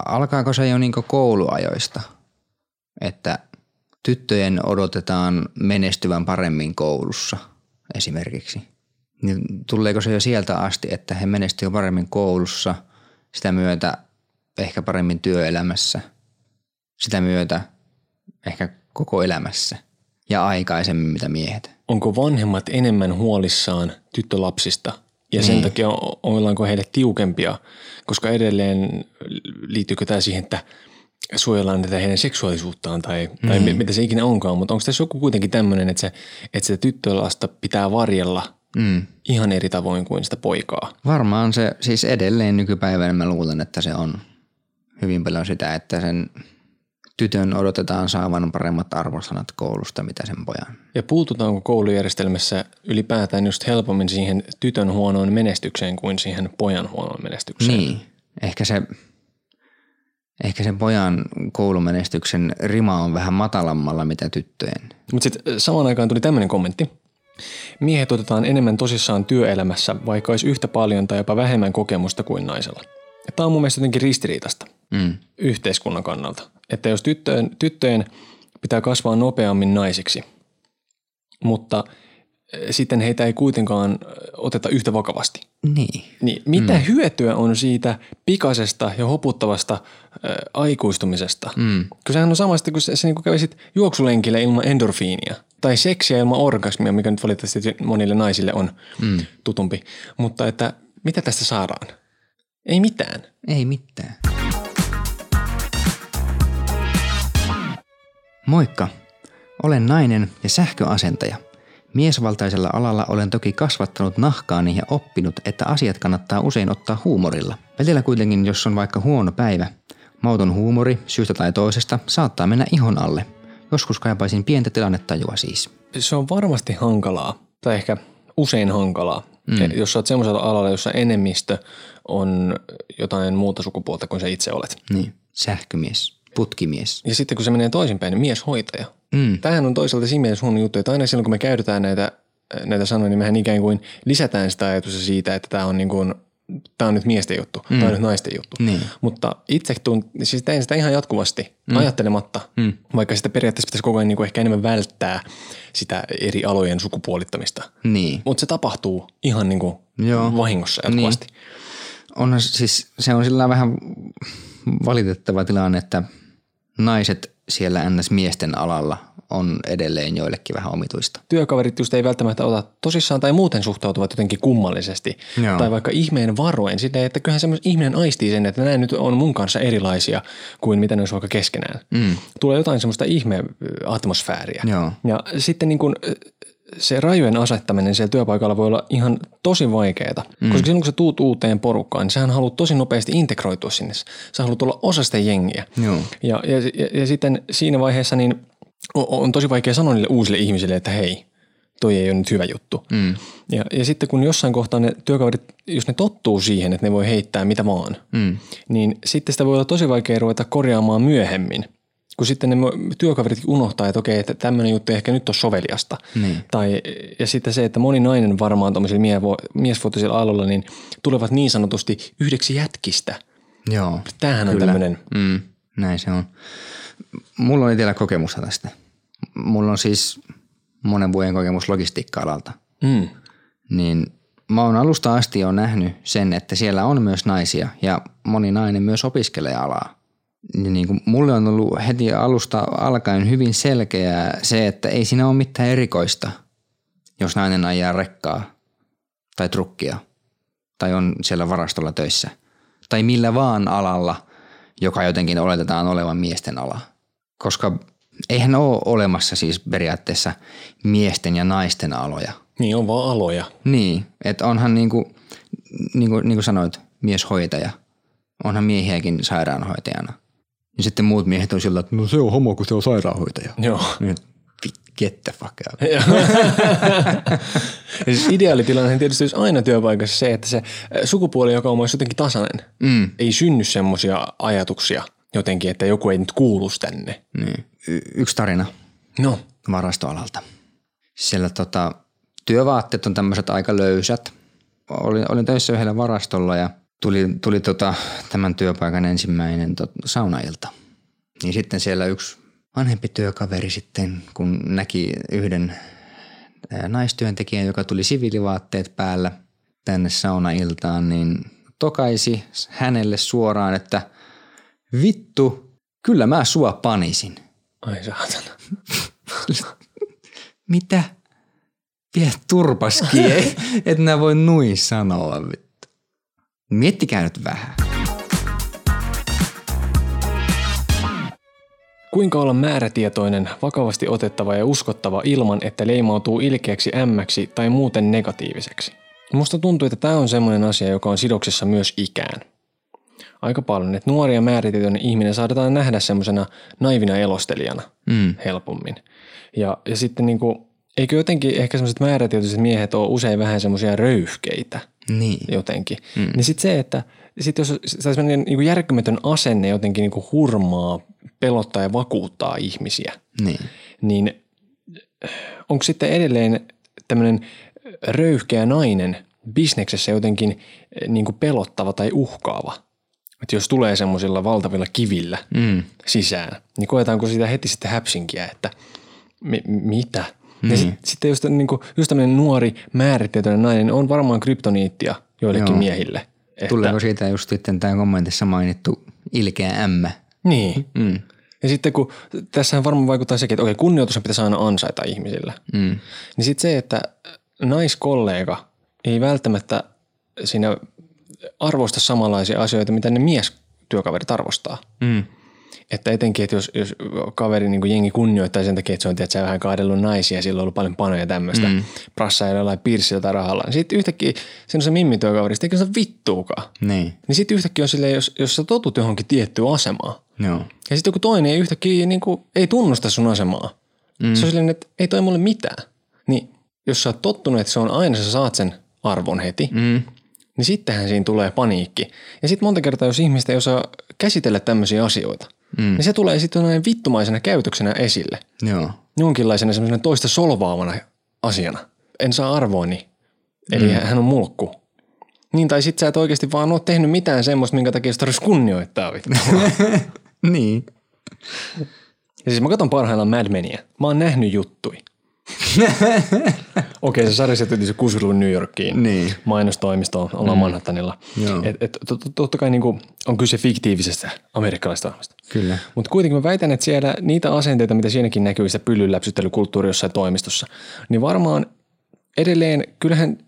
alkaako se jo niinku kouluajoista, että tyttöjen odotetaan menestyvän paremmin koulussa esimerkiksi. Niin tuleeko se jo sieltä asti, että he menestyvät paremmin koulussa, sitä myötä ehkä paremmin työelämässä, sitä myötä ehkä koko elämässä ja aikaisemmin mitä miehet. Onko vanhemmat enemmän huolissaan tyttölapsista ja sen Niin. takia ollaanko heille tiukempia, koska edelleen liittyykö tämä siihen, että suojellaan tätä heidän seksuaalisuuttaan tai, tai Niin. mm. mitä se ikinä onkaan, mutta onko tässä joku kuitenkin tämmöinen, että se, että sitä tyttölasta pitää varjella Mm. ihan eri tavoin kuin sitä poikaa? Varmaan se, siis edelleen nykypäivänä mä luulen, että se on hyvin paljon sitä, että sen tytön odotetaan saavan paremmat arvosanat koulusta, mitä sen pojan. Ja puututaanko koulujärjestelmässä ylipäätään just helpommin siihen tytön huonoon menestykseen kuin siihen pojan huonoon menestykseen? Niin, ehkä se, ehkä sen pojan koulumenestyksen rima on vähän matalammalla mitä tyttöjen. Mutta sitten samaan aikaan tuli tämmöinen kommentti. Miehet otetaan enemmän tosissaan työelämässä, vaikka olisi yhtä paljon tai jopa vähemmän kokemusta kuin naisella. Tämä on mun mielestä jotenkin ristiriitasta Mm. yhteiskunnan kannalta. Että jos tyttöjen, tyttöjen pitää kasvaa nopeammin naisiksi, mutta eh, sitten heitä ei kuitenkaan eh, oteta yhtä vakavasti. Niin. Niin mitä mm. hyötyä on siitä pikaisesta ja hoputtavasta äh, aikuistumisesta? Mm. Kun sehän on samasta kuin se, se niin kävisit juoksulenkille ilman endorfiinia. Tai seksiä ilman orgasmia, mikä nyt valitettavasti monille naisille on mm. tutumpi. Mutta että mitä tästä saadaan? Ei mitään. Ei mitään. Moikka. Olen nainen ja sähköasentaja. Miesvaltaisella alalla olen toki kasvattanut nahkaani ja oppinut, että asiat kannattaa usein ottaa huumorilla. Välillä kuitenkin, jos on vaikka huono päivä, mauton huumori syystä tai toisesta saattaa mennä ihon alle. Joskus kaipaisin pientä tilannetajua siis. Se on varmasti hankalaa, tai ehkä usein hankalaa, mm. jos sä oot semmoisella alalla, jossa enemmistö on jotain muuta sukupuolta kuin sä itse olet. Niin, sähkömies, putkimies. Ja sitten kun se menee toisinpäin, niin mieshoitaja. Mm. Tämähän on toisaalta siinä mielessä huono juttu, että aina silloin kun me käytetään näitä, näitä sanoja, niin mehän ikään kuin lisätään sitä ajatusta siitä, että tämä on niin kuin tämä on nyt miesten juttu, mm. tämä on nyt naisten juttu. Niin. Mutta itse tunt, siis tein sitä ihan jatkuvasti, mm. ajattelematta, mm. vaikka sitä periaatteessa pitäisi koko ajan niin kuin ehkä enemmän välttää sitä eri alojen sukupuolittamista. Niin. Mutta se tapahtuu ihan niin kuin Joo. vahingossa jatkuvasti. Niin. Onhan siis, se on sillä vähän valitettava tilanne, että naiset siellä ns. miesten alalla on edelleen joillekin vähän omituista. Työkaverit just ei välttämättä ota tosissaan tai muuten suhtautuvat jotenkin kummallisesti. Joo. Tai vaikka ihmeen varoen silleen, että kyllähän semmoinen ihminen aistii sen, että nämä nyt on mun kanssa erilaisia kuin mitä ne olisi vaikka keskenään. Mm. Tulee jotain semmoista ihme atmosfääriä. Joo. Ja sitten niin kuin se rajojen asettaminen siellä työpaikalla voi olla ihan tosi vaikeaa, mm. koska silloin kun sä tuut uuteen porukkaan, niin sähän haluat tosi nopeasti integroitua sinne. Sä haluat olla osa sitä jengiä. Joo. Ja, ja, ja, ja sitten siinä vaiheessa niin on, on tosi vaikea sanoa niille uusille ihmisille, että hei, toi ei ole nyt hyvä juttu. Mm. Ja, ja sitten kun jossain kohtaa ne työkaverit, jos ne tottuu siihen, että ne voi heittää mitä vaan, mm. niin sitten sitä voi olla tosi vaikea ruveta korjaamaan myöhemmin – kun sitten ne työkaverit unohtaa, että okei, että tämmöinen juttu ehkä nyt on soveliasta. Niin. Tai, ja sitten se, että moni nainen varmaan tuollaisilla miesvuotisilla aloilla niin tulevat niin sanotusti yhdeksi jätkistä. Joo. Tämähän on tämmöinen. Mm, näin se on. Mulla on itsellä kokemusta tästä. Mulla on siis monen vuoden kokemus logistiikka-alalta. Mm. Niin mä oon alusta asti jo nähnyt sen, että siellä on myös naisia ja moni nainen myös opiskelee alaa niin, niin kuin mulle on ollut heti alusta alkaen hyvin selkeää se, että ei siinä ole mitään erikoista, jos nainen ajaa rekkaa tai trukkia tai on siellä varastolla töissä tai millä vaan alalla, joka jotenkin oletetaan olevan miesten ala. Koska eihän ole olemassa siis periaatteessa miesten ja naisten aloja. Niin, on vaan aloja. Niin, että onhan niin kuin, niin kuin, niin kuin sanoit, mieshoitaja. Onhan miehiäkin sairaanhoitajana – ja sitten muut miehet on sillä, että no se on homo, kun se on sairaanhoitaja. Joo. Niin, get the fuck out. ja siis ideaalitilanne tietysti olisi aina työpaikassa se, että se sukupuoli, joka olisi jotenkin tasainen, mm. ei synny semmoisia ajatuksia jotenkin, että joku ei nyt kuulu tänne. Niin. Y- yksi tarina. No. Varastoalalta. Siellä tota, työvaatteet on tämmöiset aika löysät. Olin, olin töissä yhdellä varastolla ja tuli, tuli tota, tämän työpaikan ensimmäinen tot, saunailta. Niin sitten siellä yksi vanhempi työkaveri sitten, kun näki yhden naistyöntekijän, joka tuli siviilivaatteet päällä tänne saunailtaan, niin tokaisi hänelle suoraan, että vittu, kyllä mä sua panisin. Ai saatana. Mitä? Pidä turpaski, et nää voi nui sanoa. Miettikää nyt vähän. Kuinka olla määrätietoinen, vakavasti otettava ja uskottava ilman, että leimautuu ilkeäksi ämmäksi tai muuten negatiiviseksi? Musta tuntuu, että tämä on semmoinen asia, joka on sidoksessa myös ikään. Aika paljon, että nuori ja määrätietoinen ihminen saadaan nähdä semmoisena naivina elostelijana mm. helpommin. Ja, ja sitten niinku, eikö jotenkin ehkä semmoiset määrätietoiset miehet ole usein vähän semmoisia röyhkeitä – niin. jotenkin. Mm. Niin sitten se, että sit jos se sellainen niin järkymätön asenne jotenkin niin hurmaa, pelottaa ja vakuuttaa ihmisiä, niin, niin onko sitten edelleen tämmöinen röyhkeä nainen bisneksessä jotenkin niin kuin pelottava tai uhkaava? Että jos tulee semmoisilla valtavilla kivillä mm. sisään, niin koetaanko sitä heti sitten häpsinkiä, että mi- mitä – niin. Ja sitten sit just, niin kuin, just tämmöinen nuori määrittäytynyt nainen on varmaan kryptoniittia joillekin Joo. miehille. Että... Tuleeko siitä just sitten tämä kommentissa mainittu ilkeä ämmä? Niin. Mm. Ja sitten kun tässähän varmaan vaikuttaa sekin, että okei, kunnioitus pitäisi aina ansaita ihmisillä. Mm. Niin sitten se, että naiskollega ei välttämättä siinä arvosta samanlaisia asioita, mitä ne miestyökaverit arvostaa. Mm. Että etenkin, että jos, jos kaveri niin kuin jengi kunnioittaa sen takia, että se on tiedät, vähän kaadellut naisia ja sillä on ollut paljon panoja ja tämmöistä, mm. prassaa jollain pirssillä tai rahalla, niin sitten yhtäkkiä se on se mimmityökaveri, sitten eikä se vittuukaan. Niin. Niin sitten yhtäkkiä on silleen, jos, jos sä totut johonkin tiettyyn asemaan, Joo. ja sitten joku toinen ei yhtäkkiä niin kuin, ei tunnusta sun asemaa. Mm. Se on silleen, että ei toi mulle mitään. Niin jos sä oot tottunut, että se on aina, sä saat sen arvon heti, mm. niin sittenhän siinä tulee paniikki. Ja sitten monta kertaa, jos ihmistä ei osaa käsitellä tämmöisiä asioita, mm. niin se tulee sitten vittumaisena käytöksenä esille. Joo. Jonkinlaisena semmoisena toista solvaavana asiana. En saa arvoani. Eli mm. hän on mulkku. Niin, tai sit sä et oikeasti vaan ole tehnyt mitään semmoista, minkä takia sitä tarvitsisi kunnioittaa vittu. Niin. Ja siis mä katson parhaillaan Mad Menia. Mä oon nähnyt juttui. Okei, se sarja sieltä se 60-luvun New Yorkiin. Niin. Mainostoimistoon, ollaan mm. Manhattanilla. Et, et, to- to- totta kai niinku on kyse fiktiivisestä amerikkalaisesta ohjelmasta. Kyllä. Mutta kuitenkin mä väitän, että siellä niitä asenteita, mitä siinäkin näkyy, sitä pyllyläpsyttelykulttuuri jossain toimistossa, niin varmaan edelleen, kyllähän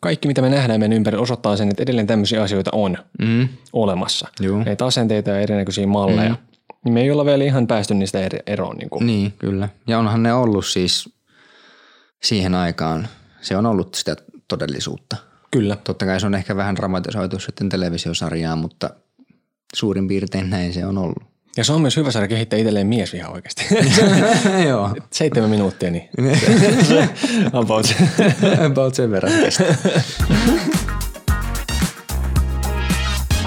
kaikki, mitä me nähdään meidän ympärillä, osoittaa sen, että edelleen tämmöisiä asioita on Mm. olemassa. Juu. Näitä asenteita ja erinäköisiä malleja. Mm. Niin me ei olla vielä ihan päästy niistä eroon. Niin kuin. Niin, kyllä. Ja onhan ne ollut siis siihen aikaan, se on ollut sitä todellisuutta. Kyllä. Totta kai se on ehkä vähän dramatisoitu sitten televisiosarjaan, mutta suurin piirtein näin se on ollut. Ja se on myös hyvä saada kehittää itselleen mies ihan oikeasti. Joo. Seitsemän minuuttia, niin about. About sen verran kestää.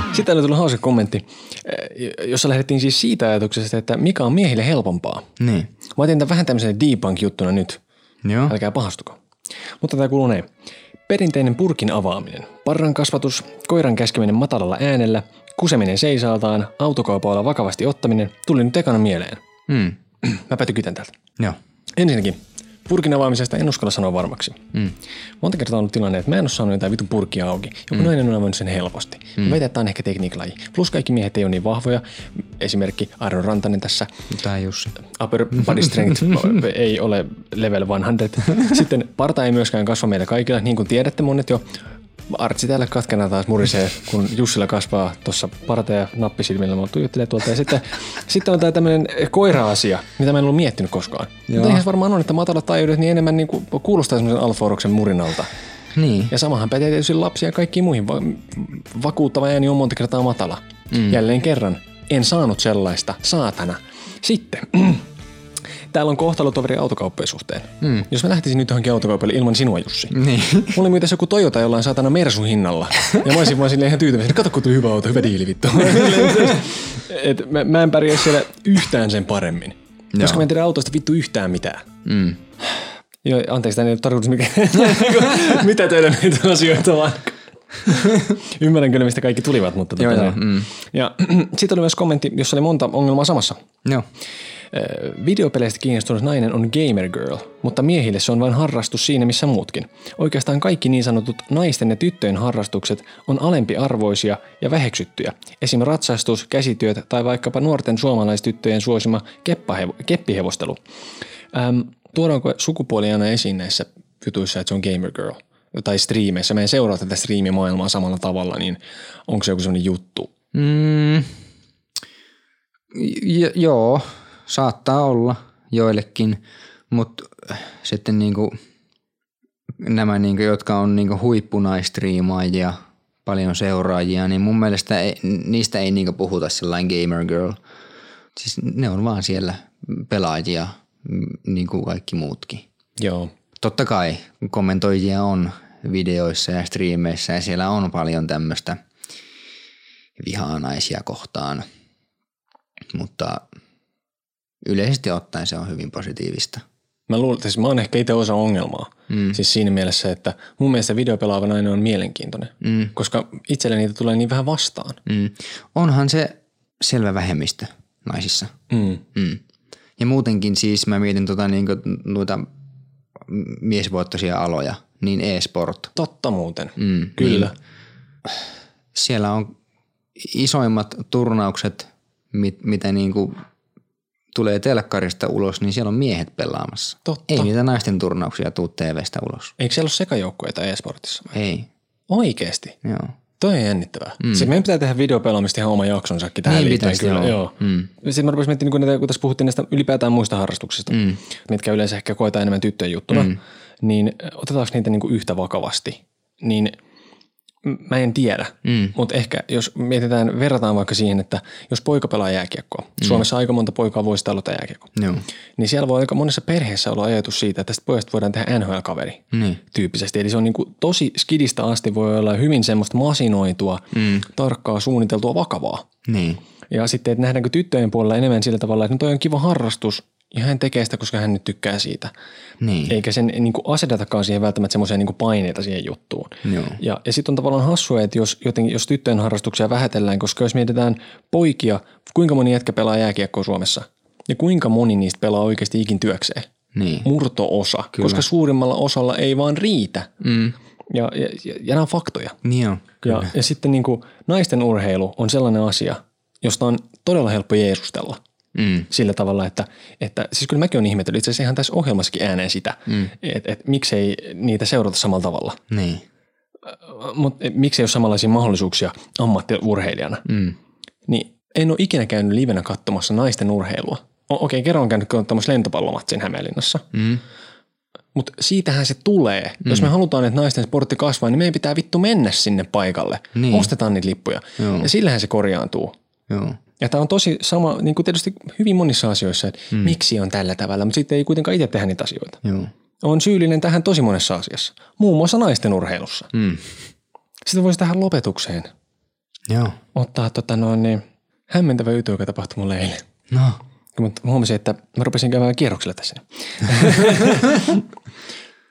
Sitten täällä tuli hauska kommentti, eh, jossa lähdettiin siis siitä ajatuksesta, että mikä on miehille helpompaa. Niin. Mä otin tämän vähän tämmöisenä debunk-juttuna nyt. Joo. Älkää pahastuko. Mutta tämä kuuluu näin. Perinteinen purkin avaaminen, parran kasvatus, koiran käskeminen matalalla äänellä, kuseminen seisaaltaan, autokaupoilla vakavasti ottaminen tuli nyt ekana mieleen. Mm. Mäpä tykytän täältä. Joo. Ensinnäkin, purkin avaamisesta en uskalla sanoa varmaksi. Mm. Monta kertaa on ollut tilanne, että mä en ole saanut jotain vitun purkia auki. Joku mm. nainen on avannut sen helposti. Mm. Mä väitän, että tämä on ehkä tekniiklaji. Plus kaikki miehet ei ole niin vahvoja. Esimerkki Aron Rantanen tässä. Tää Jussi. Upper body strength ei ole level 100. Sitten parta ei myöskään kasva meillä kaikilla, niin kuin tiedätte monet jo. Artsi täällä katkena taas murisee, kun Jussilla kasvaa tuossa parta ja nappisilmillä. Mä tuijottelee tuolta. Ja sitten, sitten on tämä tämmöinen koira-asia, mitä mä en ollut miettinyt koskaan. Joo. Mutta se varmaan on, että matalat taajuudet niin enemmän niin kuin kuulostaa semmoisen alforuksen murinalta. Niin. Ja samahan pätee tietysti lapsia ja kaikkiin muihin. Va- vakuuttava ääni on monta kertaa matala. Mm. Jälleen kerran, en saanut sellaista, saatana. Sitten, täällä on kohtalotoveri autokauppojen suhteen. Mm. Jos mä lähtisin nyt johonkin autokaupalle ilman sinua, Jussi. Niin. Mulla oli muuten joku Toyota jollain saatana Mersu hinnalla. Ja mä olisin vaan silleen ihan tyytyväinen, kato kun tuli hyvä auto, hyvä diili vittu. Et mä, mä en pärjää siellä yhtään sen paremmin. Joo. Koska mä en tiedä autosta vittu yhtään mitään. Mm. Joo, anteeksi, tämä ei ole tarkoitus mikä, mitä teille näitä asioita vaan. Ymmärrän kyllä, mistä kaikki tulivat, mutta... Joo, tota, joo, mm. Ja sitten oli myös kommentti, jossa oli monta ongelmaa samassa. Joo. Videopeleistä kiinnostunut nainen on gamer girl, mutta miehille se on vain harrastus siinä missä muutkin. Oikeastaan kaikki niin sanotut naisten ja tyttöjen harrastukset on alempiarvoisia ja väheksyttyjä. Esim. ratsastus, käsityöt tai vaikkapa nuorten suomalaistyttöjen suosima keppahevo- keppihevostelu. Ähm, tuodaanko sukupuoli aina esiin näissä jutuissa, että se on gamer girl? Tai striimeissä. Mä en seuraa tätä striimimaailmaa samalla tavalla, niin onko se joku sellainen juttu? Mm. J- joo, saattaa olla joillekin, mutta sitten niinku nämä, niinku, jotka on niinku huippunaistriimaajia, paljon seuraajia, niin mun mielestä ei, niistä ei niinku puhuta sellainen gamer girl. Siis ne on vaan siellä pelaajia, mm, niin kuin kaikki muutkin. Joo. Totta kai kommentoijia on videoissa ja striimeissä ja siellä on paljon tämmöistä vihaa naisia kohtaan, mutta yleisesti ottaen se on hyvin positiivista. Mä luulen, että siis mä oon ehkä itse osa ongelmaa. Mm. Siis siinä mielessä, että mun mielestä videopelaava nainen on mielenkiintoinen, mm. koska itselle niitä tulee niin vähän vastaan. Mm. Onhan se selvä vähemmistö naisissa. Mm. Mm. Ja muutenkin siis mä mietin tota niinku noita miesvoittoisia aloja, niin e-sport. Totta muuten. Mm, Kyllä. Niin, siellä on isoimmat turnaukset, mit, mitä niinku tulee telkkarista ulos, niin siellä on miehet pelaamassa. Totta. Ei niitä naisten turnauksia tuu TVstä ulos. Eikö siellä ole sekajoukkueita e-sportissa? Ei. Oikeesti? Joo. Toi on jännittävää. Mm. Sitten meidän pitää tehdä videopelaamista ihan oma jaksonsakin tähän Niin liittyen. Kyllä, joo. joo. Mm. Sitten mä rupesin miettimään, kun, näitä, kun tässä puhuttiin näistä ylipäätään muista harrastuksista, mm. mitkä yleensä ehkä koetaan enemmän tyttöjen juttuna, mm. Niin otetaanko niitä niinku yhtä vakavasti? Niin mä en tiedä, mm. mutta ehkä jos mietitään, verrataan vaikka siihen, että jos poika pelaa jääkiekkoa, mm. Suomessa aika monta poikaa voisi aloittaa jääkiekkoa, Joo. niin siellä voi aika monessa perheessä olla ajatus siitä, että tästä pojasta voidaan tehdä NHL-kaveri Niin. tyyppisesti. Eli se on niin kuin tosi skidistä asti voi olla hyvin semmoista masinoitua, mm. tarkkaa suunniteltua vakavaa. Niin. Ja sitten, että nähdäänkö tyttöjen puolella enemmän sillä tavalla, että no toi on kiva harrastus ja hän tekee sitä, koska hän nyt tykkää siitä. Niin. Eikä sen niin kuin asetetakaan siihen välttämättä semmoisia niin paineita siihen juttuun. Joo. Ja, ja sitten on tavallaan hassua, että jos, jotenkin, jos tyttöjen harrastuksia vähätellään, koska jos mietitään poikia, kuinka moni jätkä pelaa jääkiekkoa Suomessa ja kuinka moni niistä pelaa oikeasti ikin työkseen? Niin. Murto-osa, Kyllä. koska suurimmalla osalla ei vaan riitä. Mm. Ja, ja, ja, ja nämä on faktoja. Niin on. Ja, ja sitten niin kuin naisten urheilu on sellainen asia, josta on todella helppo jeesustella. Mm. Sillä tavalla, että, että siis kyllä mäkin olen ihmetellyt itse asiassa ihan tässä ohjelmassakin ääneen sitä, mm. että et, miksei niitä seurata samalla tavalla. Niin. Mutta miksei ole samanlaisia mahdollisuuksia ammattiurheilijana. Mm. Niin en ole ikinä käynyt livenä katsomassa naisten urheilua. O- Okei, kerran on käynyt katsomassa lentopallomatsin Hämeenlinnassa. Mm. Mutta siitähän se tulee. Mm. Jos me halutaan, että naisten sportti kasvaa, niin meidän pitää vittu mennä sinne paikalle. Niin. Ostetaan niitä lippuja. Joo. Ja sillähän se korjaantuu. Joo. Ja tämä on tosi sama, niin kuin tietysti hyvin monissa asioissa, että mm. miksi on tällä tavalla, mutta sitten ei kuitenkaan itse tehdä niitä asioita. Joo. On syyllinen tähän tosi monessa asiassa, muun muassa naisten urheilussa. Mm. Sitten voisi tähän lopetukseen Joo. ottaa tota noin, niin, hämmentävä juttu, joka tapahtui mulle eilen. No. Mutta huomasin, että mä rupesin käymään kierroksella tässä.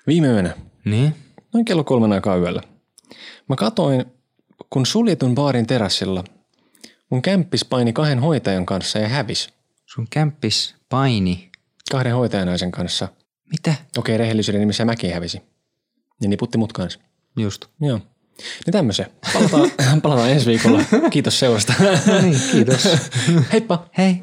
Viime yönä, Niin? noin kello kolmen aikaa yöllä, mä katoin, kun suljetun baarin terassilla mun kämppis paini kahden hoitajan kanssa ja hävis. Sun kämppis paini. Kahden hoitajanaisen kanssa. Mitä? Okei, rehellisyyden nimissä mäkin hävisi. Ja niputti mut kanssa. Just. Joo. Niin tämmöisiä. Palataan, palataan ensi viikolla. Kiitos seurasta. No niin, kiitos. Heippa! Hei.